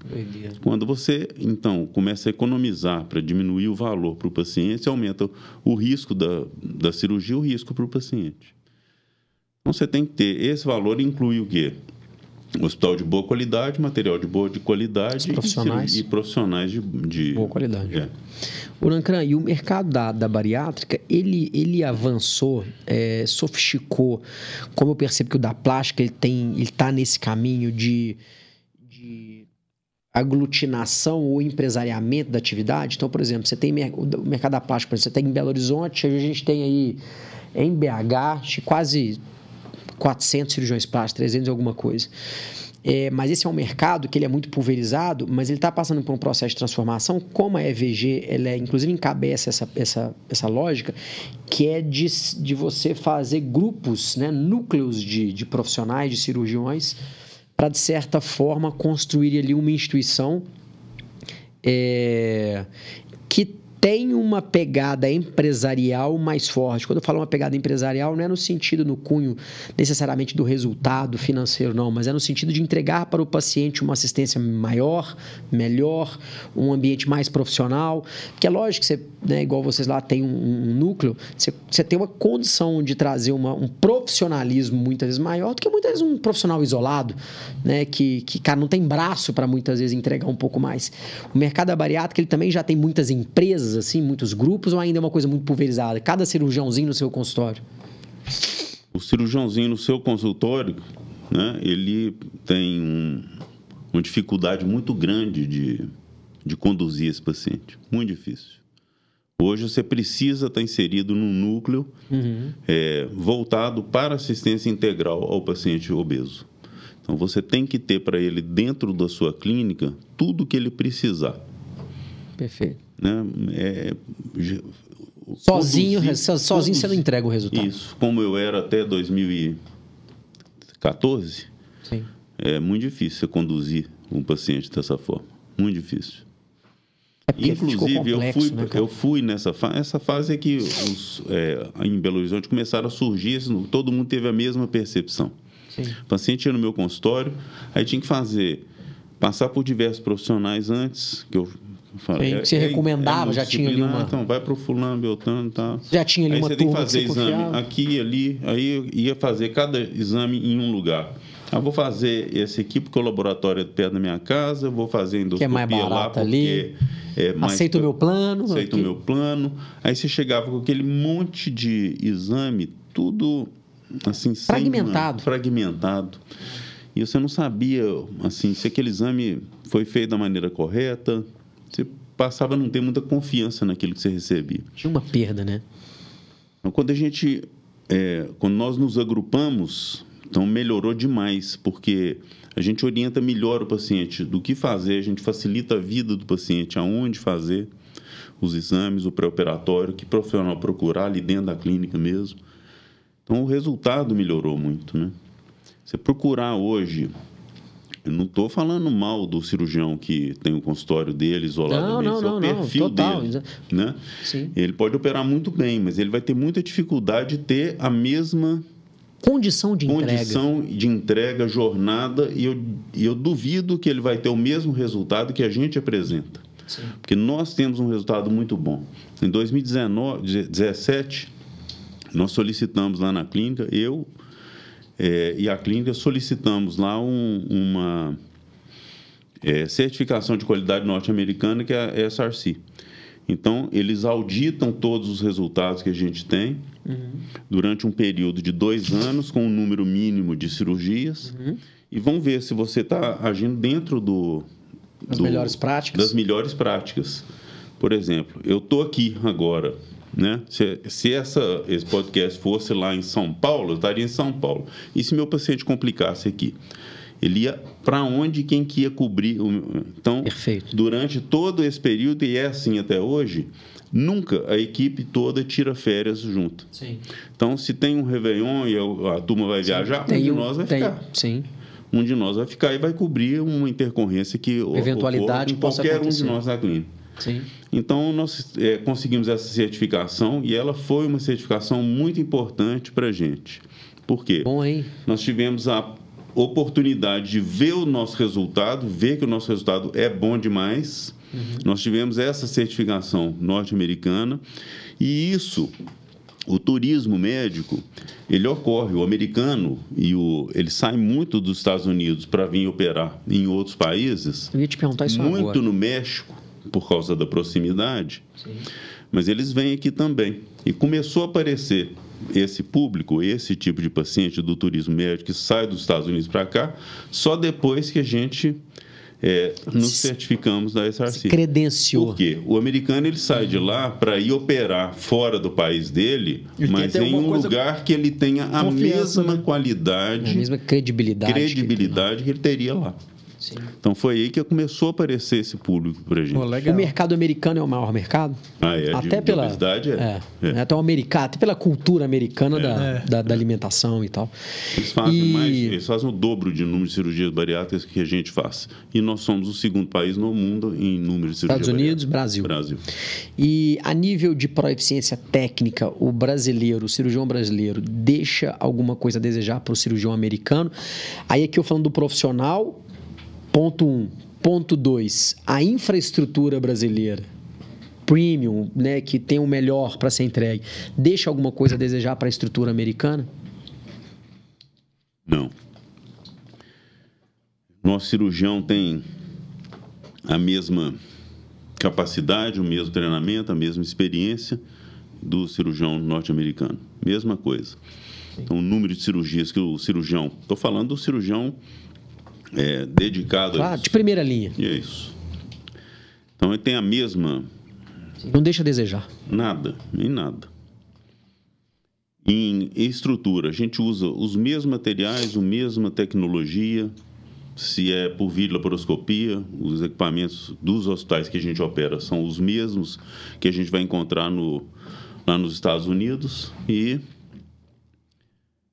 Quando você, então, começa a economizar para diminuir o valor para o paciente, você aumenta o risco da, da cirurgia, o risco para o paciente. Então, você tem que ter esse valor, inclui o quê? Hospital de boa qualidade, material de boa de qualidade profissionais. E, e, profissionais de, de boa qualidade. É. Urancran, e o mercado da, da bariátrica, ele, ele avançou, é, sofisticou, como eu percebo que o da plástica ele tem, ele está nesse caminho de, de aglutinação ou empresariamento da atividade. Então, por exemplo, você tem o mercado da plástica, exemplo, você tem em Belo Horizonte, a gente tem aí em BH quase 400 cirurgiões plásticos, 300 e alguma coisa. É, mas esse é um mercado que ele é muito pulverizado, mas ele está passando por um processo de transformação, como a EVG, ela é, inclusive encabeça essa, essa, essa lógica, que é de, de você fazer grupos, né, núcleos de, de profissionais, de cirurgiões, para, de certa forma, construir ali uma instituição é, que tem uma pegada empresarial mais forte. Quando eu falo uma pegada empresarial, não é no sentido, no cunho necessariamente do resultado financeiro, não, mas é no sentido de entregar para o paciente uma assistência maior, melhor, um ambiente mais profissional. Porque é lógico que você, né, igual vocês lá, tem um, um núcleo, você, você, tem uma condição de trazer uma, um profissionalismo muitas vezes maior do que muitas vezes um profissional isolado, né, que, que cara, não tem braço para muitas vezes entregar um pouco mais. O mercado da bariátrica ele também já tem muitas empresas assim, muitos grupos, ou ainda é uma coisa muito pulverizada? Cada cirurgiãozinho no seu consultório? O cirurgiãozinho no seu consultório, né, ele tem um, uma dificuldade muito grande de, de conduzir esse paciente. Muito difícil. Hoje você precisa estar inserido num núcleo uhum. é, voltado para assistência integral ao paciente obeso. Então você tem que ter para ele dentro da sua clínica tudo o que ele precisar. Perfeito. Né? É, sozinho, sozinho você não entrega o resultado. Isso, como eu era até 2014, Sim. é muito difícil você conduzir um paciente dessa forma. Muito difícil. É Inclusive, complexo, eu, fui, né, eu fui nessa fase. Essa fase é que os, é, em Belo Horizonte começaram a surgir, todo mundo teve a mesma percepção. Sim. O paciente ia no meu consultório, aí tinha que fazer, passar por diversos profissionais antes, que eu Que você é, recomendava, é, já tinha ali uma. Então, vai para o fulano, beltano e tal. Já tinha ali aí uma você tem que fazer que exame confiava. aqui e ali. Aí ia fazer cada exame em um lugar. Ah, vou fazer esse aqui porque o laboratório é perto da minha casa, vou fazer endoscopia Que é mais porque ali. é mais Aceita o meu plano. aceita o meu plano. Aí você chegava com aquele monte de exame, tudo assim Fragmentado. uma- fragmentado. E você não sabia assim se aquele exame foi feito da maneira correta. Você passava a não ter muita confiança naquilo que você recebia. Tinha uma perda, né? Quando a gente, é, quando nós nos agrupamos, então melhorou demais, porque a gente orienta melhor o paciente do que fazer, a gente facilita a vida do paciente, aonde fazer os exames, o pré-operatório, que profissional procurar ali dentro da clínica mesmo. Então, o resultado melhorou muito, né? Você procurar hoje, eu não estou falando mal do cirurgião que tem o consultório dele isoladamente, Não, não, é o não, não, perfil total, dele, né? Sim. Ele pode operar muito bem, mas ele vai ter muita dificuldade de ter a mesma Condição de entrega. condição de entrega, jornada, e eu, e eu duvido que ele vai ter o mesmo resultado que a gente apresenta. Sim. Porque nós temos um resultado muito bom. Em 2017, nós solicitamos lá na clínica, eu eh, e a clínica solicitamos lá um- uma eh, certificação de qualidade norte-americana, que é a SRC. Então, eles auditam todos os resultados que a gente tem durante um período de dois anos, com um número mínimo de cirurgias, e vão ver se você está agindo dentro do, do- melhores práticas. das melhores práticas. Por exemplo, eu estou aqui agora, né? Se, se essa, esse podcast fosse lá em São Paulo, eu estaria em São Paulo. E se meu paciente complicasse aqui? Ele ia para onde quem que ia cobrir? o- Então, Perfeito. durante todo esse período, e é assim até hoje, nunca a equipe toda tira férias junto. Sim. Então, se tem um Réveillon e a, a turma vai viajar, um de nós vai tem- ficar Sim. um de nós vai ficar e vai cobrir uma intercorrência que Eventualidade com possa qualquer um de nós na clínica. Sim. Então, nós é, conseguimos essa certificação e ela foi uma certificação muito importante para a gente. Por quê? Bom, hein? Nós tivemos a oportunidade de ver o nosso resultado, ver que o nosso resultado é bom demais. Nós tivemos essa certificação norte-americana e isso, o turismo médico, ele ocorre. O americano e o, ele sai muito dos Estados Unidos para vir operar em outros países, Eu ia te perguntar isso muito agora. no México por causa da proximidade. Sim. Mas eles vêm aqui também. E começou a aparecer esse público, esse tipo de paciente do turismo médico que sai dos Estados Unidos para cá, só depois que a gente é, nos Se- certificamos da SRC. Credenciou. Por quê? O americano ele sai de lá para ir operar fora do país dele, Ele mas em um lugar que ele tenha a mesma né? A qualidade, mesma credibilidade. que- credibilidade que ele teria lá. Sim. Então foi aí que começou a aparecer esse público para gente. Pô. O mercado americano é o maior mercado? Ah, é, de- até de pela obesidade é. é, É. até o americano, até pela cultura americana da, É. da, da alimentação e tal. Eles fazem E- mais, eles fazem o dobro de número de cirurgias bariátricas que a gente faz. E nós somos o segundo país no mundo em número de cirurgias Estados Unidos, Brasil. Brasil. E a nível de proeficiência técnica, o brasileiro, o cirurgião brasileiro, deixa alguma coisa a desejar para o cirurgião americano? Aí aqui eu falando do profissional, ponto um. Ponto dois, a infraestrutura brasileira, premium, né, que tem o melhor para ser entregue, deixa alguma coisa a desejar para a estrutura americana? Não. Nosso cirurgião tem a mesma capacidade, o mesmo treinamento, a mesma experiência do cirurgião norte-americano. Mesma coisa. Então, o número de cirurgias que o cirurgião. Estou falando do cirurgião é, dedicado a Claro, isso. de primeira linha. E é isso. Então, ele tem a mesma Não deixa a desejar. Nada, nem nada. Em estrutura, a gente usa os mesmos materiais, a mesma tecnologia. Se é por videolaparoscopia, os equipamentos dos hospitais que a gente opera são os mesmos que a gente vai encontrar no, lá nos Estados Unidos. E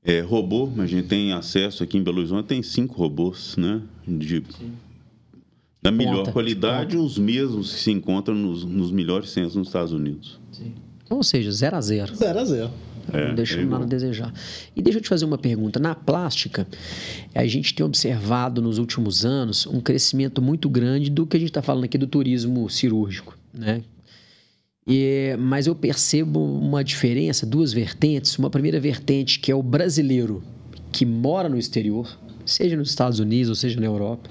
é, robô, a gente tem acesso aqui em Belo Horizonte, tem cinco robôs, né? De, da melhor Ponta, de qualidade, os mesmos que se encontram nos, nos melhores centros nos Estados Unidos. Então, ou seja, zero a zero. 0 a 0 É, não deixa é nada a desejar. E deixa eu te fazer uma pergunta. Na plástica, a gente tem observado nos últimos anos um crescimento muito grande do que a gente está falando aqui do turismo cirúrgico, né? Mas eu percebo uma diferença, duas vertentes. Uma primeira vertente que é o brasileiro que mora no exterior, seja nos Estados Unidos ou seja na Europa.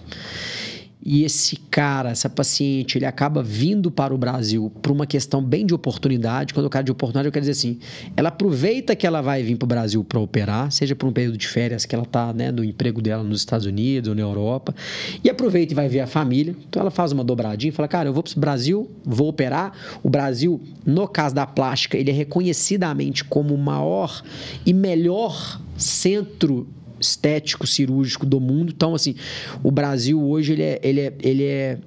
E esse cara, essa paciente, ele acaba vindo para o Brasil por uma questão bem de oportunidade. Quando eu quero de oportunidade, eu quero dizer assim: ela aproveita que ela vai vir para o Brasil para operar, seja por um período de férias que ela está né, do emprego dela nos Estados Unidos ou na Europa, e aproveita e vai ver a família. Então ela faz uma dobradinha e fala: cara, eu vou para o Brasil, vou operar. O Brasil, no caso da plástica, ele é reconhecidamente como o maior e melhor centro estético cirúrgico do mundo. Então, assim, o Brasil hoje ele é, ele é, ele é,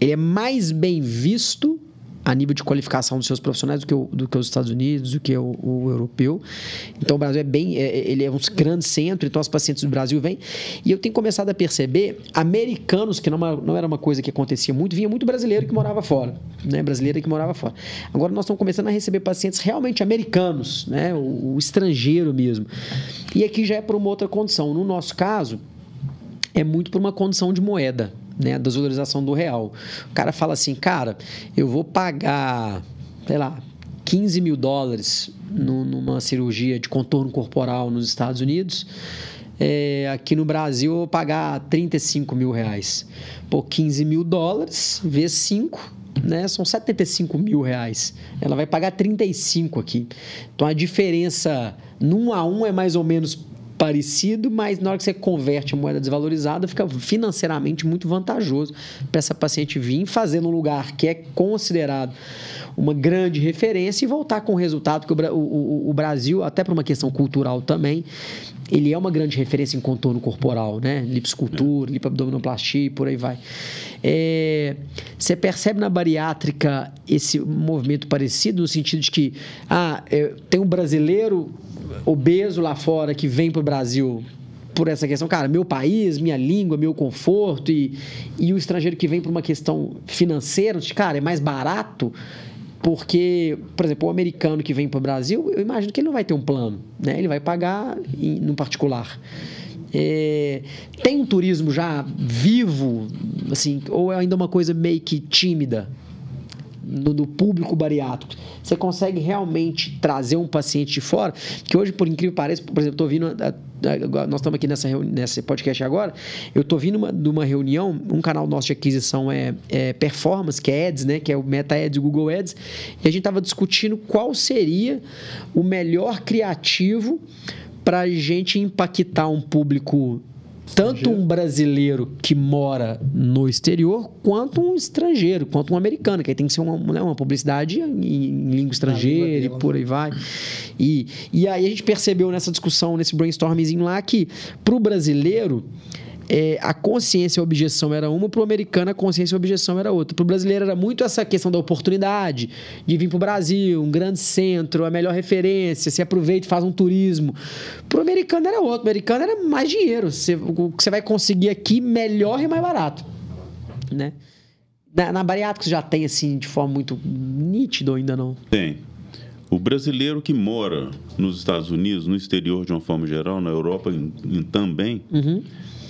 ele é mais bem visto a nível de qualificação dos seus profissionais do que, o, do que os Estados Unidos, do que o, o europeu. Então, o Brasil é bem, é, ele é um grande centro, então os pacientes do Brasil vêm. E eu tenho começado a perceber americanos, que não, não era uma coisa que acontecia muito, vinha muito brasileiro que morava fora, né? Brasileiro que morava fora. Agora nós estamos começando a receber pacientes realmente americanos, né? O, o estrangeiro mesmo. E aqui já é por uma outra condição. No nosso caso, é muito por uma condição de moeda né, da desvalorização do real. O cara fala assim, cara, eu vou pagar, sei lá, 15 mil dólares numa cirurgia de contorno corporal nos Estados Unidos. É, aqui no Brasil eu vou pagar 35 mil reais. Pô, 15 mil dólares vezes 5, né? São 75 mil reais. Ela vai pagar 35 aqui. Então a diferença num a um é mais ou menos parecido, mas na hora que você converte a moeda desvalorizada, fica financeiramente muito vantajoso para essa paciente vir fazer num lugar que é considerado uma grande referência e voltar com o resultado que o, o, o Brasil, até por uma questão cultural também, ele é uma grande referência em contorno corporal, né? Liposcultura, é. lipoabdominoplastia e por aí vai. É, você percebe na bariátrica esse movimento parecido no sentido de que ah, é, tem um brasileiro obeso lá fora que vem para o Brasil por essa questão, cara, meu país, minha língua, meu conforto e, e o estrangeiro que vem por uma questão financeira, de, cara, é mais barato porque, por exemplo, o americano que vem para o Brasil, eu imagino que ele não vai ter um plano, né? Ele vai pagar em, no particular. É, tem um turismo já vivo, assim, ou é ainda uma coisa meio que tímida no, público bariátrico? Você consegue realmente trazer um paciente de fora? Que hoje, por incrível que pareça, por exemplo, estou vindo nós estamos aqui nessa podcast agora. Eu estou vindo de uma reunião, um canal nosso de aquisição é, é Performance, que é Ads, né? Que é o Meta Ads o Google Ads. E a gente estava discutindo qual seria o melhor criativo para a gente impactar um público tanto um brasileiro que mora no exterior, quanto um estrangeiro, quanto um americano, que aí tem que ser uma, né, uma publicidade em, em língua estrangeira e por aí vai. E, e aí a gente percebeu nessa discussão, nesse brainstorming lá, que para o brasileiro é, a consciência e a objeção era uma, para o americano a consciência e a objeção era outra. Para o brasileiro era muito essa questão da oportunidade de vir para o Brasil, um grande centro, a melhor referência, se aproveita e faz um turismo. Para o americano era outro, o americano era mais dinheiro. Você, o que você vai conseguir aqui melhor e mais barato. Né? Na, na bariátrica já tem assim de forma muito nítida ainda não? Tem. O brasileiro que mora nos Estados Unidos, no exterior de uma forma geral, na Europa em, em, também, uhum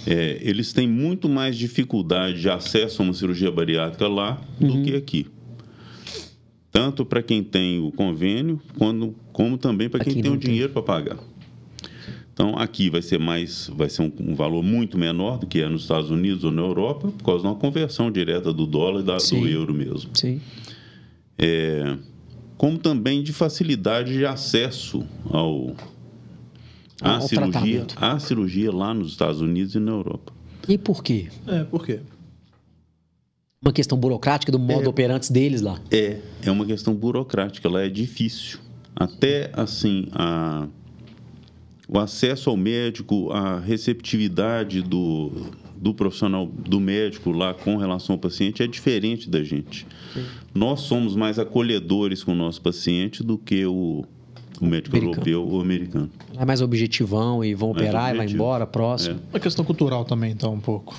é, eles têm muito mais dificuldade de acesso a uma cirurgia bariátrica lá uhum. do que aqui. Tanto para quem tem o convênio, quando, como também para quem tem o dinheiro para pagar. Então, aqui vai ser mais, vai ser um, um, valor muito menor do que é nos Estados Unidos ou na Europa, por causa de uma conversão direta do dólar e da, do euro mesmo. Sim. É, como também de facilidade de acesso ao, a cirurgia, a cirurgia lá nos Estados Unidos e na Europa. E por quê? É, por quê? Uma questão burocrática do modo é, operantes deles lá. É, é uma questão burocrática, lá é difícil. Até assim, a, o acesso ao médico, a receptividade do, do profissional, do médico lá com relação ao paciente é diferente da gente. Sim. Nós somos mais acolhedores com o nosso paciente do que o, o médico americano. europeu ou americano. É mais objetivão e vão mais operar objetivo. e vai embora, próximo. É. Uma questão cultural também, então, um pouco.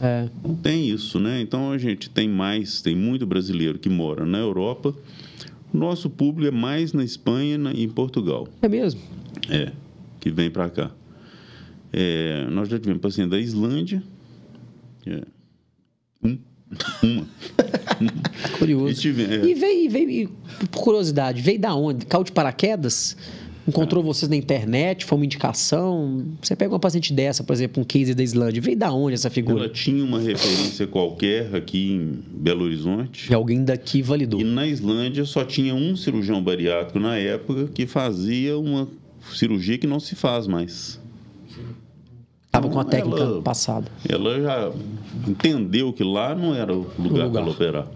É. Não tem isso, né? Então a gente tem mais, tem muito brasileiro que mora na Europa. Nosso público é mais na Espanha e em Portugal. É mesmo? É, que vem para cá. É, nós já tivemos paciente da Islândia. É, um uma. Curioso. E, tive, é. e veio, veio, por curiosidade, veio da onde? Caiu de paraquedas? Encontrou vocês na internet? Foi uma indicação? Você pega uma paciente dessa, por exemplo, um case da Islândia, veio da onde essa figura? Ela tinha uma referência qualquer aqui em Belo Horizonte. E alguém daqui validou. E na Islândia só tinha um cirurgião bariátrico na época que fazia uma cirurgia que não se faz mais. Estava com a Então, técnica ela- passada. Ela já entendeu que lá não era o lugar, lugar. para ela operar.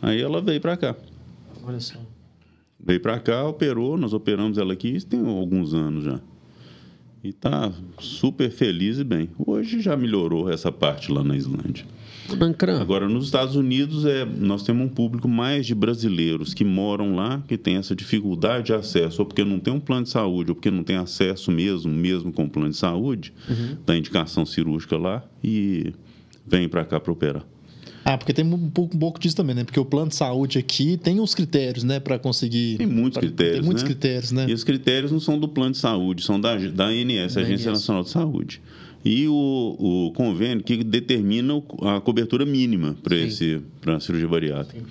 Aí ela veio para cá. Olha só. Veio para cá, operou, nós operamos ela aqui, isso tem alguns anos já. E tá super feliz e bem. Hoje já melhorou essa parte lá na Islândia. Agora, nos Estados Unidos, é, nós temos um público mais de brasileiros que moram lá, que tem essa dificuldade de acesso, ou porque não tem um plano de saúde, ou porque não tem acesso mesmo, mesmo com o plano de saúde, da indicação cirúrgica lá, e vem para cá para operar. Ah, porque tem um pouco, um pouco disso também, né? Porque o plano de saúde aqui tem uns critérios, né? Para conseguir. Tem muitos pra- critérios. Tem muitos né? critérios, né? E os critérios não são do plano de saúde, são da, da ANS, Da Agência ANS. Nacional de Saúde. E o, o convênio que determina a cobertura mínima para a cirurgia bariátrica.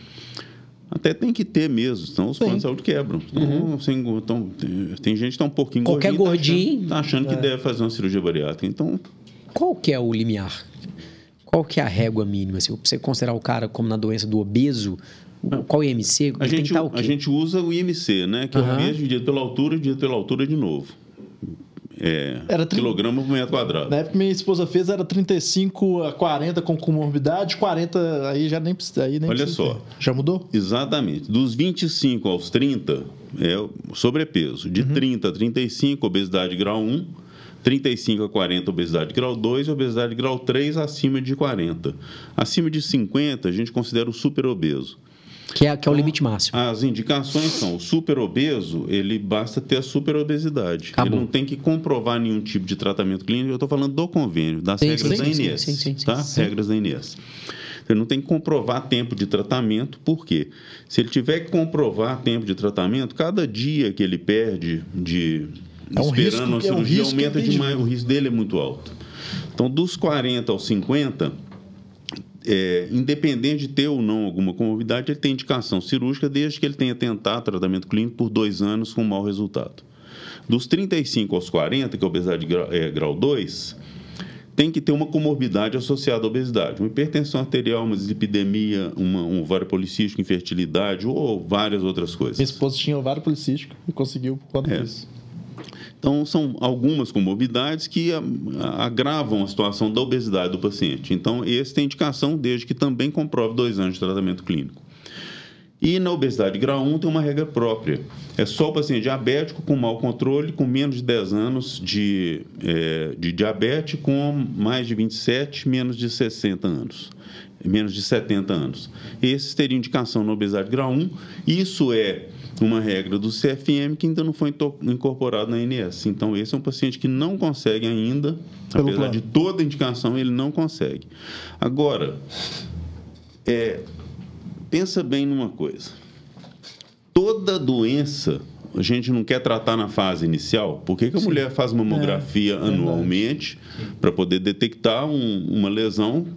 Até tem que ter mesmo, senão os Tem. planos de saúde quebram. Então, sem- então, tem, tem gente que está um pouquinho Qualquer gordinho, gordinho. tá achando, tá achando que deve fazer uma cirurgia bariátrica. Então, qual que é o limiar? Qual que é a régua mínima? Se você considerar o cara como na doença do obeso, o- qual é o IMC? a gente, estar o quê? a gente usa o IMC, né? Que é Aham. o peso dividido pela altura, dividido pela altura de novo. É, Era tri- quilograma por metro quadrado. Na época que minha esposa fez era 35 a 40 com comorbidade, 40 aí já nem precisa. Aí nem Olha precisa só. ter. Já mudou? Exatamente. Dos 25 aos 30 é o sobrepeso. Uhum. De 30 a 35, obesidade grau 1. 35 a 40, obesidade grau 2. Obesidade grau 3, acima de 40. Acima de 50, a gente considera o superobeso. Que é, que é o limite máximo. As indicações são: o superobeso, ele basta ter a superobesidade. Acabou. Ele não tem que comprovar nenhum tipo de tratamento clínico. Eu estou falando do convênio, das Sim, regras sim, da INES. sim, sim, sim, tá? sim. Regras da INES. Ele não tem que comprovar tempo de tratamento, por quê? Se ele tiver que comprovar tempo de tratamento, cada dia que ele perde de É um risco esperando a que- é um cirurgia, risco aumenta demais, o risco dele é muito alto. Então, dos 40 aos 50, é, independente de ter ou não alguma comorbidade, ele tem indicação cirúrgica desde que ele tenha tentado tratamento clínico por dois anos com mau resultado. Dos 35 aos 40, que é obesidade grau, é, grau 2, tem que ter uma comorbidade associada à obesidade. Uma hipertensão arterial, uma dislipidemia, uma, um ovário policístico, infertilidade ou várias outras coisas. Minha esposa tinha ovário policístico e conseguiu por conta É. disso. Então, são algumas comorbidades que a- a- agravam a situação da obesidade do paciente. Então, esse tem indicação desde que também comprove dois anos de tratamento clínico. E na obesidade grau 1 tem uma regra própria. É só o paciente diabético com mau controle, com menos de 10 anos de, eh, de diabetes, com mais de 27, menos de 60 anos. Menos de 70 anos. Esses teriam indicação na obesidade grau 1. Isso é uma regra do CFM que ainda não foi incorporado na ANS. Então, esse é um paciente que não consegue ainda, Pelo apesar plano. de toda a indicação, ele não consegue. Agora, é, pensa bem numa coisa. Toda doença a gente não quer tratar na fase inicial. Por que, que a mulher faz mamografia É, anualmente para poder detectar um- uma lesão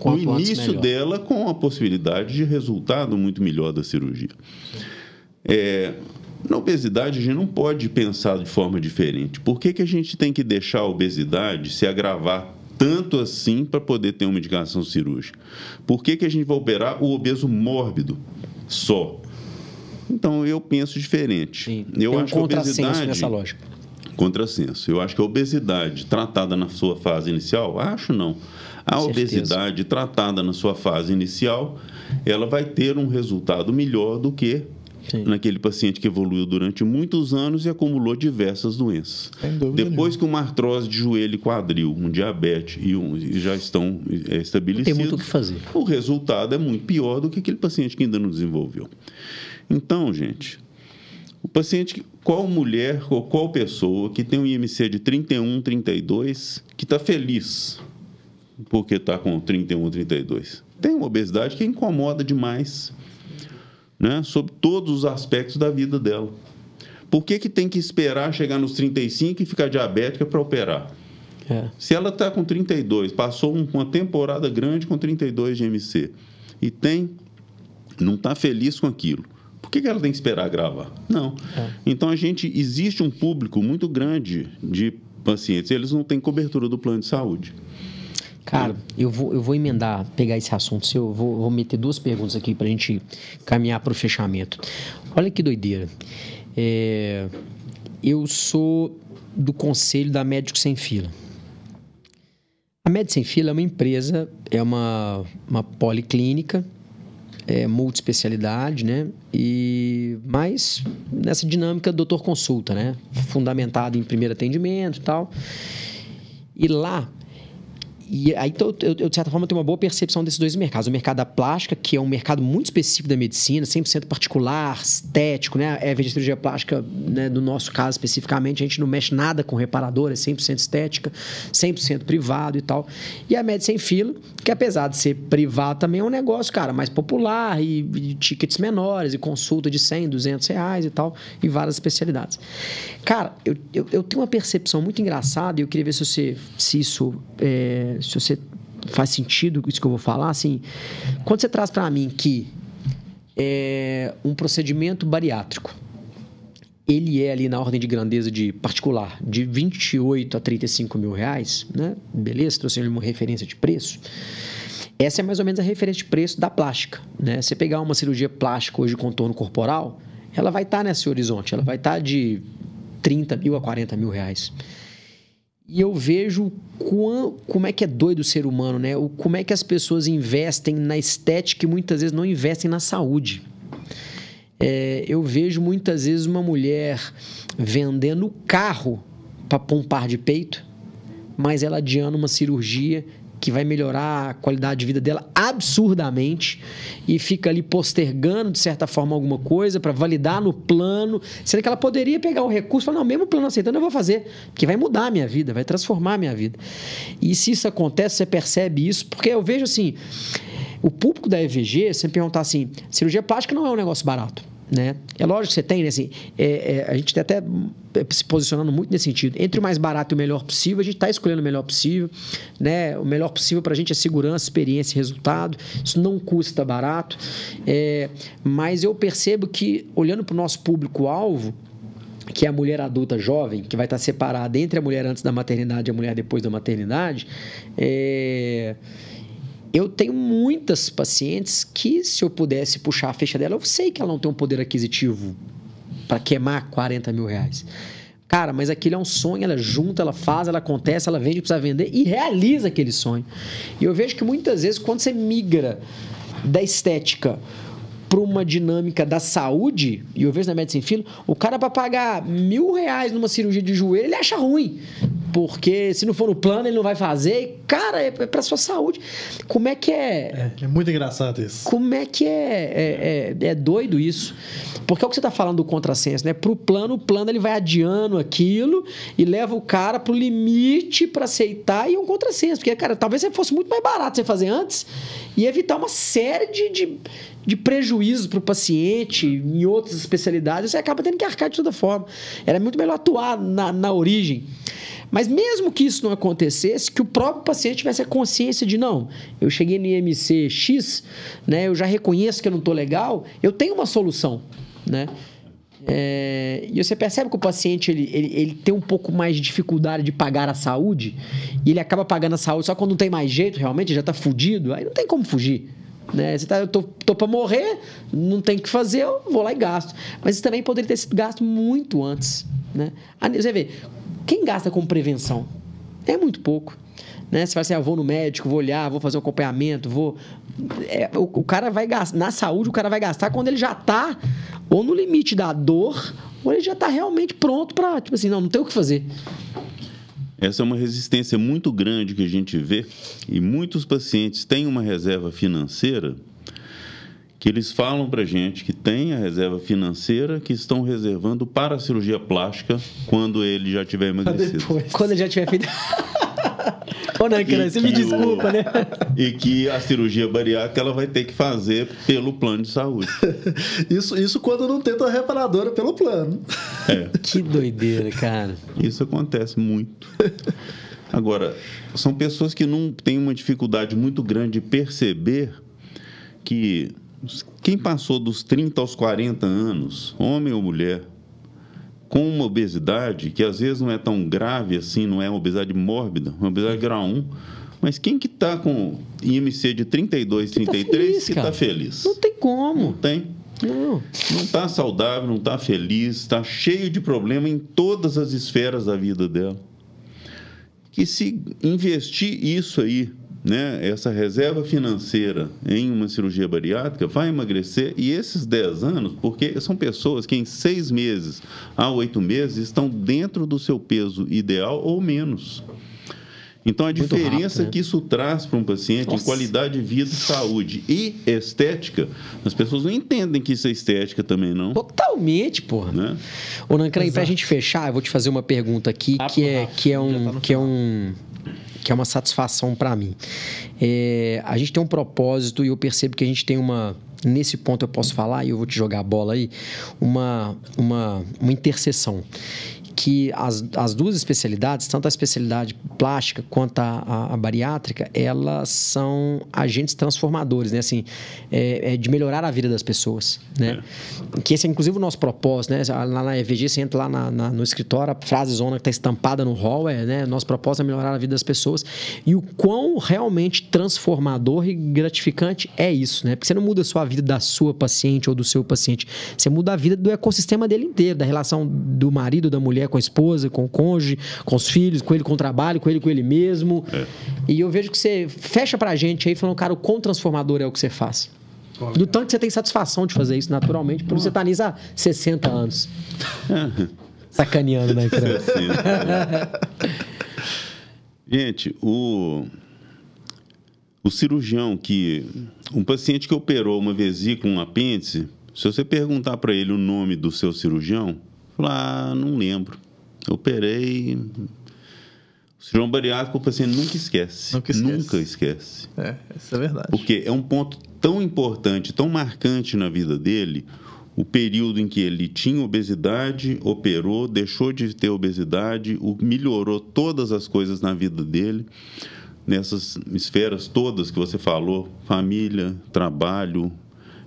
Quanto antes, início melhor. dela com a possibilidade de resultado muito melhor da cirurgia? É, na obesidade, a gente não pode pensar de forma diferente. Por que, que a gente tem que deixar a obesidade se agravar tanto assim para poder ter uma indicação cirúrgica? Por que, que a gente vai operar o obeso mórbido só? Então, eu penso diferente. Sim. Eu Tem um acho que a obesidade nessa lógica. contrassenso. Eu acho que a obesidade tratada na sua fase inicial, acho não. A Certeza. obesidade tratada na sua fase inicial, ela vai ter um resultado melhor do que Sim. naquele paciente que evoluiu durante muitos anos e acumulou diversas doenças. Depois que uma artrose de joelho e quadril, um diabetes e, um, e já estão é, Tem estabelecidos, muito o que fazer. o resultado é muito pior do que aquele paciente que ainda não desenvolveu. Então, gente, o paciente, qual mulher ou qual pessoa que tem um IMC de 31, 32, que está feliz porque está com 31, 32? Tem uma obesidade que incomoda demais, né? Sobre todos os aspectos da vida dela. Por que, que tem que esperar chegar nos 35 e ficar diabética para operar? É. Se ela está com 32, passou um- uma temporada grande com 32 de MC e tem, não está feliz com aquilo. Por Por que, que ela tem que esperar gravar? Não. É. Então a gente existe um público muito grande de pacientes, eles não têm cobertura do plano de saúde. Cara, eu vou, eu vou emendar, pegar esse assunto seu, eu vou, vou meter duas perguntas aqui para a gente caminhar para o fechamento. Olha que doideira. É, eu sou do conselho da Médicos Sem Fila. A Médicos Sem Fila é uma empresa, é uma, uma policlínica, é multiespecialidade, né? E mais nessa dinâmica doutor consulta, né? Fundamentado em primeiro atendimento e tal. E lá e aí, eu, eu, de certa forma, tenho uma boa percepção desses dois mercados. O mercado da plástica, que é um mercado muito específico da medicina, 100% particular, estético, né? É a cirurgia plástica, né? no nosso caso especificamente, a gente não mexe nada com reparador, é 100% estética, 100% privado e tal. E a Med Sem Fila, que apesar de ser privado, também é um negócio, cara, mais popular e, e tickets menores, e consulta de 100, 200 reais e tal, e várias especialidades. Cara, eu, eu, eu tenho uma percepção muito engraçada e eu queria ver se, você, se isso... É, se você faz sentido isso que eu vou falar, assim, quando você traz para mim que é um procedimento bariátrico, ele é ali na ordem de grandeza de particular, de 28 a 35 mil reais, né? Beleza, trouxe uma referência de preço. Essa é mais ou menos a referência de preço da plástica, né? Você pegar uma cirurgia plástica hoje de contorno corporal, ela vai estar tá nesse horizonte, ela vai estar tá de 30 mil a 40 mil reais. E eu vejo quão, como é que é doido o ser humano, né? O, como é que as pessoas investem na estética e muitas vezes não investem na saúde. É, eu vejo muitas vezes uma mulher vendendo carro para pôr um par de peito, mas ela adiando uma cirurgia que vai melhorar a qualidade de vida dela absurdamente e fica ali postergando, de certa forma, alguma coisa para validar no plano, sendo que ela poderia pegar o recurso e falar, não, mesmo plano aceitando, eu vou fazer, porque vai mudar a minha vida, vai transformar a minha vida. E se isso acontece, você percebe isso, porque eu vejo assim, o público da EVG, você perguntar assim, cirurgia plástica não é um negócio barato. Né? É lógico que você tem, né? Assim, é, é, a gente está até se posicionando muito nesse sentido. Entre o mais barato e o melhor possível, a gente está escolhendo o melhor possível. Né? O melhor possível para a gente é segurança, experiência e resultado. Isso não custa barato. É, mas eu percebo que, olhando para o nosso público-alvo, que é a mulher adulta jovem, que vai estar tá separada entre a mulher antes da maternidade e a mulher depois da maternidade, é eu tenho muitas pacientes que, se eu pudesse puxar a ficha dela, eu sei que ela não tem um poder aquisitivo para queimar 40 mil reais. Cara, mas aquilo é um sonho, ela junta, ela faz, ela acontece, ela vende, precisa vender e realiza aquele sonho. E eu vejo que muitas vezes, quando você migra da estética para uma dinâmica da saúde, e eu vejo na Medicine Filo, o cara para pagar mil reais numa cirurgia de joelho, ele acha ruim porque se não for no plano ele não vai fazer. Cara, é para sua saúde. Como é que é? É, é muito engraçado isso. Como é que é? É, é, é doido isso. Porque é o que você está falando do contrassenso, né? Para o plano, o plano ele vai adiando aquilo e leva o cara para o limite para aceitar e é um contrassenso. Porque, cara, talvez fosse muito mais barato você fazer antes e evitar uma série de, de, de prejuízos para o paciente em outras especialidades. Você acaba tendo que arcar de toda forma. Era muito melhor atuar na, na origem. Mas mesmo que isso não acontecesse, que o próprio paciente tivesse a consciência de não, eu cheguei no IMC X, né, eu já reconheço que eu não estou legal, eu tenho uma solução, né? É, e você percebe que o paciente ele, ele, ele, tem um pouco mais de dificuldade de pagar a saúde e ele acaba pagando a saúde só quando não tem mais jeito, realmente, já está fudido, aí não tem como fugir. Né? Você tá, eu tô, tô para morrer, não tem o que fazer, eu vou lá e gasto. Mas isso também poderia ter sido gasto muito antes. Né? Você vê, quem gasta com prevenção? É muito pouco. Né? Você vai assim, ah, vou no médico, vou olhar, vou fazer um acompanhamento, vou. É, o, o, cara vai gastar. Na saúde, o cara vai gastar quando ele já está ou no limite da dor, ou ele já está realmente pronto para, tipo assim, não, não tem o que fazer. Essa é uma resistência muito grande que a gente vê e muitos pacientes têm uma reserva financeira que eles falam para gente que tem a reserva financeira que estão reservando para a cirurgia plástica quando ele já tiver emagrecido. Depois. Quando ele já tiver feito. Ô, não, cara, você me desculpa, o... né? E que a cirurgia bariátrica ela vai ter que fazer pelo plano de saúde. Isso, isso quando não tenta a reparadora pelo plano. É. Que doideira, cara. Isso acontece muito. Agora, são pessoas que não têm uma dificuldade muito grande de perceber que quem passou dos 30 aos 40 anos, homem ou mulher, com uma obesidade que às vezes não é tão grave assim, não é uma obesidade mórbida, uma obesidade grau 1, mas quem que está com IMC de 32, 33 que está feliz, tá feliz? Não tem como. Não tem. Não. Não está saudável, não está feliz, está cheio de problema em todas as esferas da vida dela. Que se investir isso aí né, essa reserva financeira em uma cirurgia bariátrica vai emagrecer e esses 10 anos, porque são pessoas que em seis meses a oito meses estão dentro do seu peso ideal ou menos. Então, a diferença rápido, né? que isso traz para um paciente Nossa. em qualidade de vida, saúde e estética, as pessoas não entendem que isso é estética também, não. Totalmente, porra. Né? Ô, Nancran, para a gente fechar, eu vou te fazer uma pergunta aqui que é, que é um... Que é um que é uma satisfação para mim. É, a gente tem um propósito e eu percebo que a gente tem uma. Nesse ponto eu posso falar, e eu vou te jogar a bola aí, uma, uma, uma interseção que as, as duas especialidades, tanto a especialidade plástica quanto a, a, a bariátrica, elas são agentes transformadores, né? Assim, é, é de melhorar a vida das pessoas, né? É. Que esse é inclusive o nosso propósito, né? Lá na EVG, você entra lá na, na, no escritório, a frase zona que está estampada no hall é, né? Nosso propósito é melhorar a vida das pessoas. E o quão realmente transformador e gratificante é isso, né? Porque você não muda só a vida da sua paciente ou do seu paciente, você muda a vida do ecossistema dele inteiro, da relação do marido, da mulher com a esposa, com o cônjuge, com os filhos, com ele com o trabalho, com ele com ele mesmo. É. E eu vejo que você fecha pra gente aí falando, cara, o quão transformador é o que você faz. Do tanto que você tem satisfação de fazer isso naturalmente, porque você está nisso há 60 anos. Sacaneando, né, Gente, o, o cirurgião que. Um paciente que operou uma vesícula, um apêndice, se você perguntar para ele o nome do seu cirurgião, ah, não lembro. Eu operei. O cirurgião bariátrico, o paciente nunca esquece. Nunca esquece. Nunca esquece. É, isso é verdade. Porque é um ponto tão importante, tão marcante na vida dele, o período em que ele tinha obesidade, operou, deixou de ter obesidade, melhorou todas as coisas na vida dele, nessas esferas todas que você falou: família, trabalho,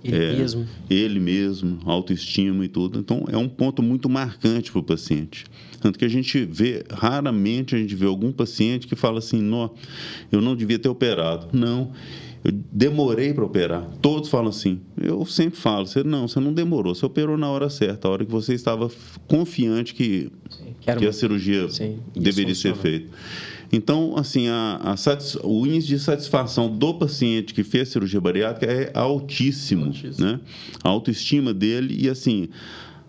ele é, mesmo. Ele mesmo, autoestima e tudo. Então, é um ponto muito marcante para o paciente. Tanto que a gente vê, raramente a gente vê algum paciente que fala assim, não, eu não devia ter operado. Não, eu demorei para operar. Todos falam assim. Eu sempre falo, você não, você não demorou, você operou na hora certa, a hora que você estava confiante que, que a cirurgia Sim, deveria ser feita. Então, assim, a, a o índice de satisfação do paciente que fez cirurgia bariátrica é altíssimo, altíssimo. né? A autoestima dele e, assim,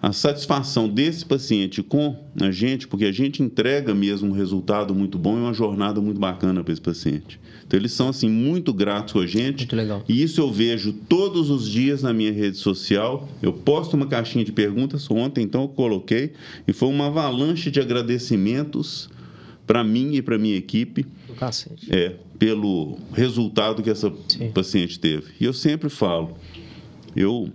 a satisfação desse paciente com a gente, porque a gente entrega mesmo um resultado muito bom e uma jornada muito bacana para esse paciente. Então, eles são, assim, muito gratos com a gente. Muito legal. E isso eu vejo todos os dias na minha rede social. Eu posto uma caixinha de perguntas. Ontem, então, eu coloquei. E foi uma avalanche de agradecimentos para mim e para minha equipe. É, pelo resultado que essa Sim. paciente teve. E eu sempre falo, eu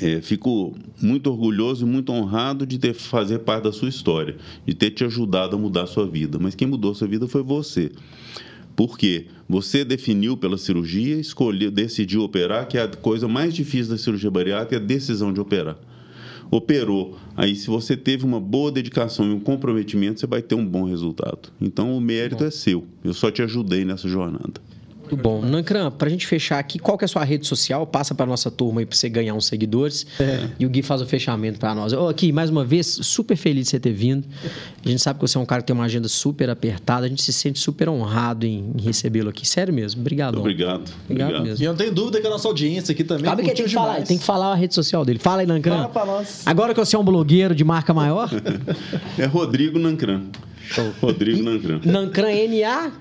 é, fico muito orgulhoso e muito honrado de ter fazer parte da sua história, de ter te ajudado a mudar a sua vida. Mas quem mudou a sua vida foi você. Porque você definiu pela cirurgia, escolheu, decidiu operar, que é a coisa mais difícil da cirurgia bariátrica, é a decisão de operar operou. Aí, se você teve uma boa dedicação e um comprometimento, você vai ter um bom resultado. Então, o mérito é seu. Eu só te ajudei nessa jornada. Muito bom. Nancran, para a gente fechar aqui, qual que é a sua rede social? Passa para nossa turma aí para você ganhar uns seguidores. É. E o Gui faz o fechamento para nós. Oh, aqui, mais uma vez, super feliz de você ter vindo. A gente sabe que você é um cara que tem uma agenda super apertada. A gente se sente super honrado em, recebê-lo aqui. Sério mesmo. Obrigado. Obrigado. Obrigado, Obrigado mesmo. E eu não tenho dúvida que a nossa audiência aqui também Sabe que tem que demais. falar, tem que falar a rede social dele. Fala aí, Nancran. Fala para nós. Agora que você é um blogueiro de marca maior. é Rodrigo Nancran. Show. Rodrigo Nancran. Nancran, N-A...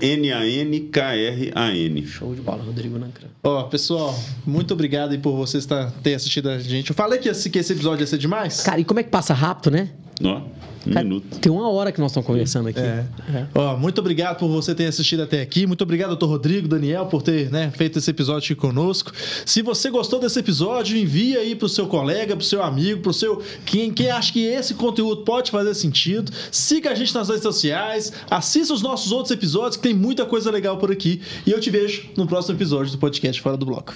N-A-N-K-R-A-N. Show de bola, Rodrigo Nancran. Ó, pessoal, muito obrigado aí por vocês ter assistido a gente. Eu falei que esse, que esse episódio ia ser demais. Cara, e como é que passa rápido, né? Ó. Um Cara, minuto. Tem uma hora que nós estamos conversando aqui. É. É. Ó, muito obrigado por você ter assistido até aqui. Muito obrigado, doutor Rodrigo, Daniel, por ter né, feito esse episódio aqui conosco. Se você gostou desse episódio, envia aí para o seu colega, para o seu amigo, para o seu. Quem, quem acha que esse conteúdo pode fazer sentido. Siga a gente nas redes sociais, assista os nossos outros episódios, que tem muita coisa legal por aqui. E eu te vejo no próximo episódio do podcast Fora do Bloco.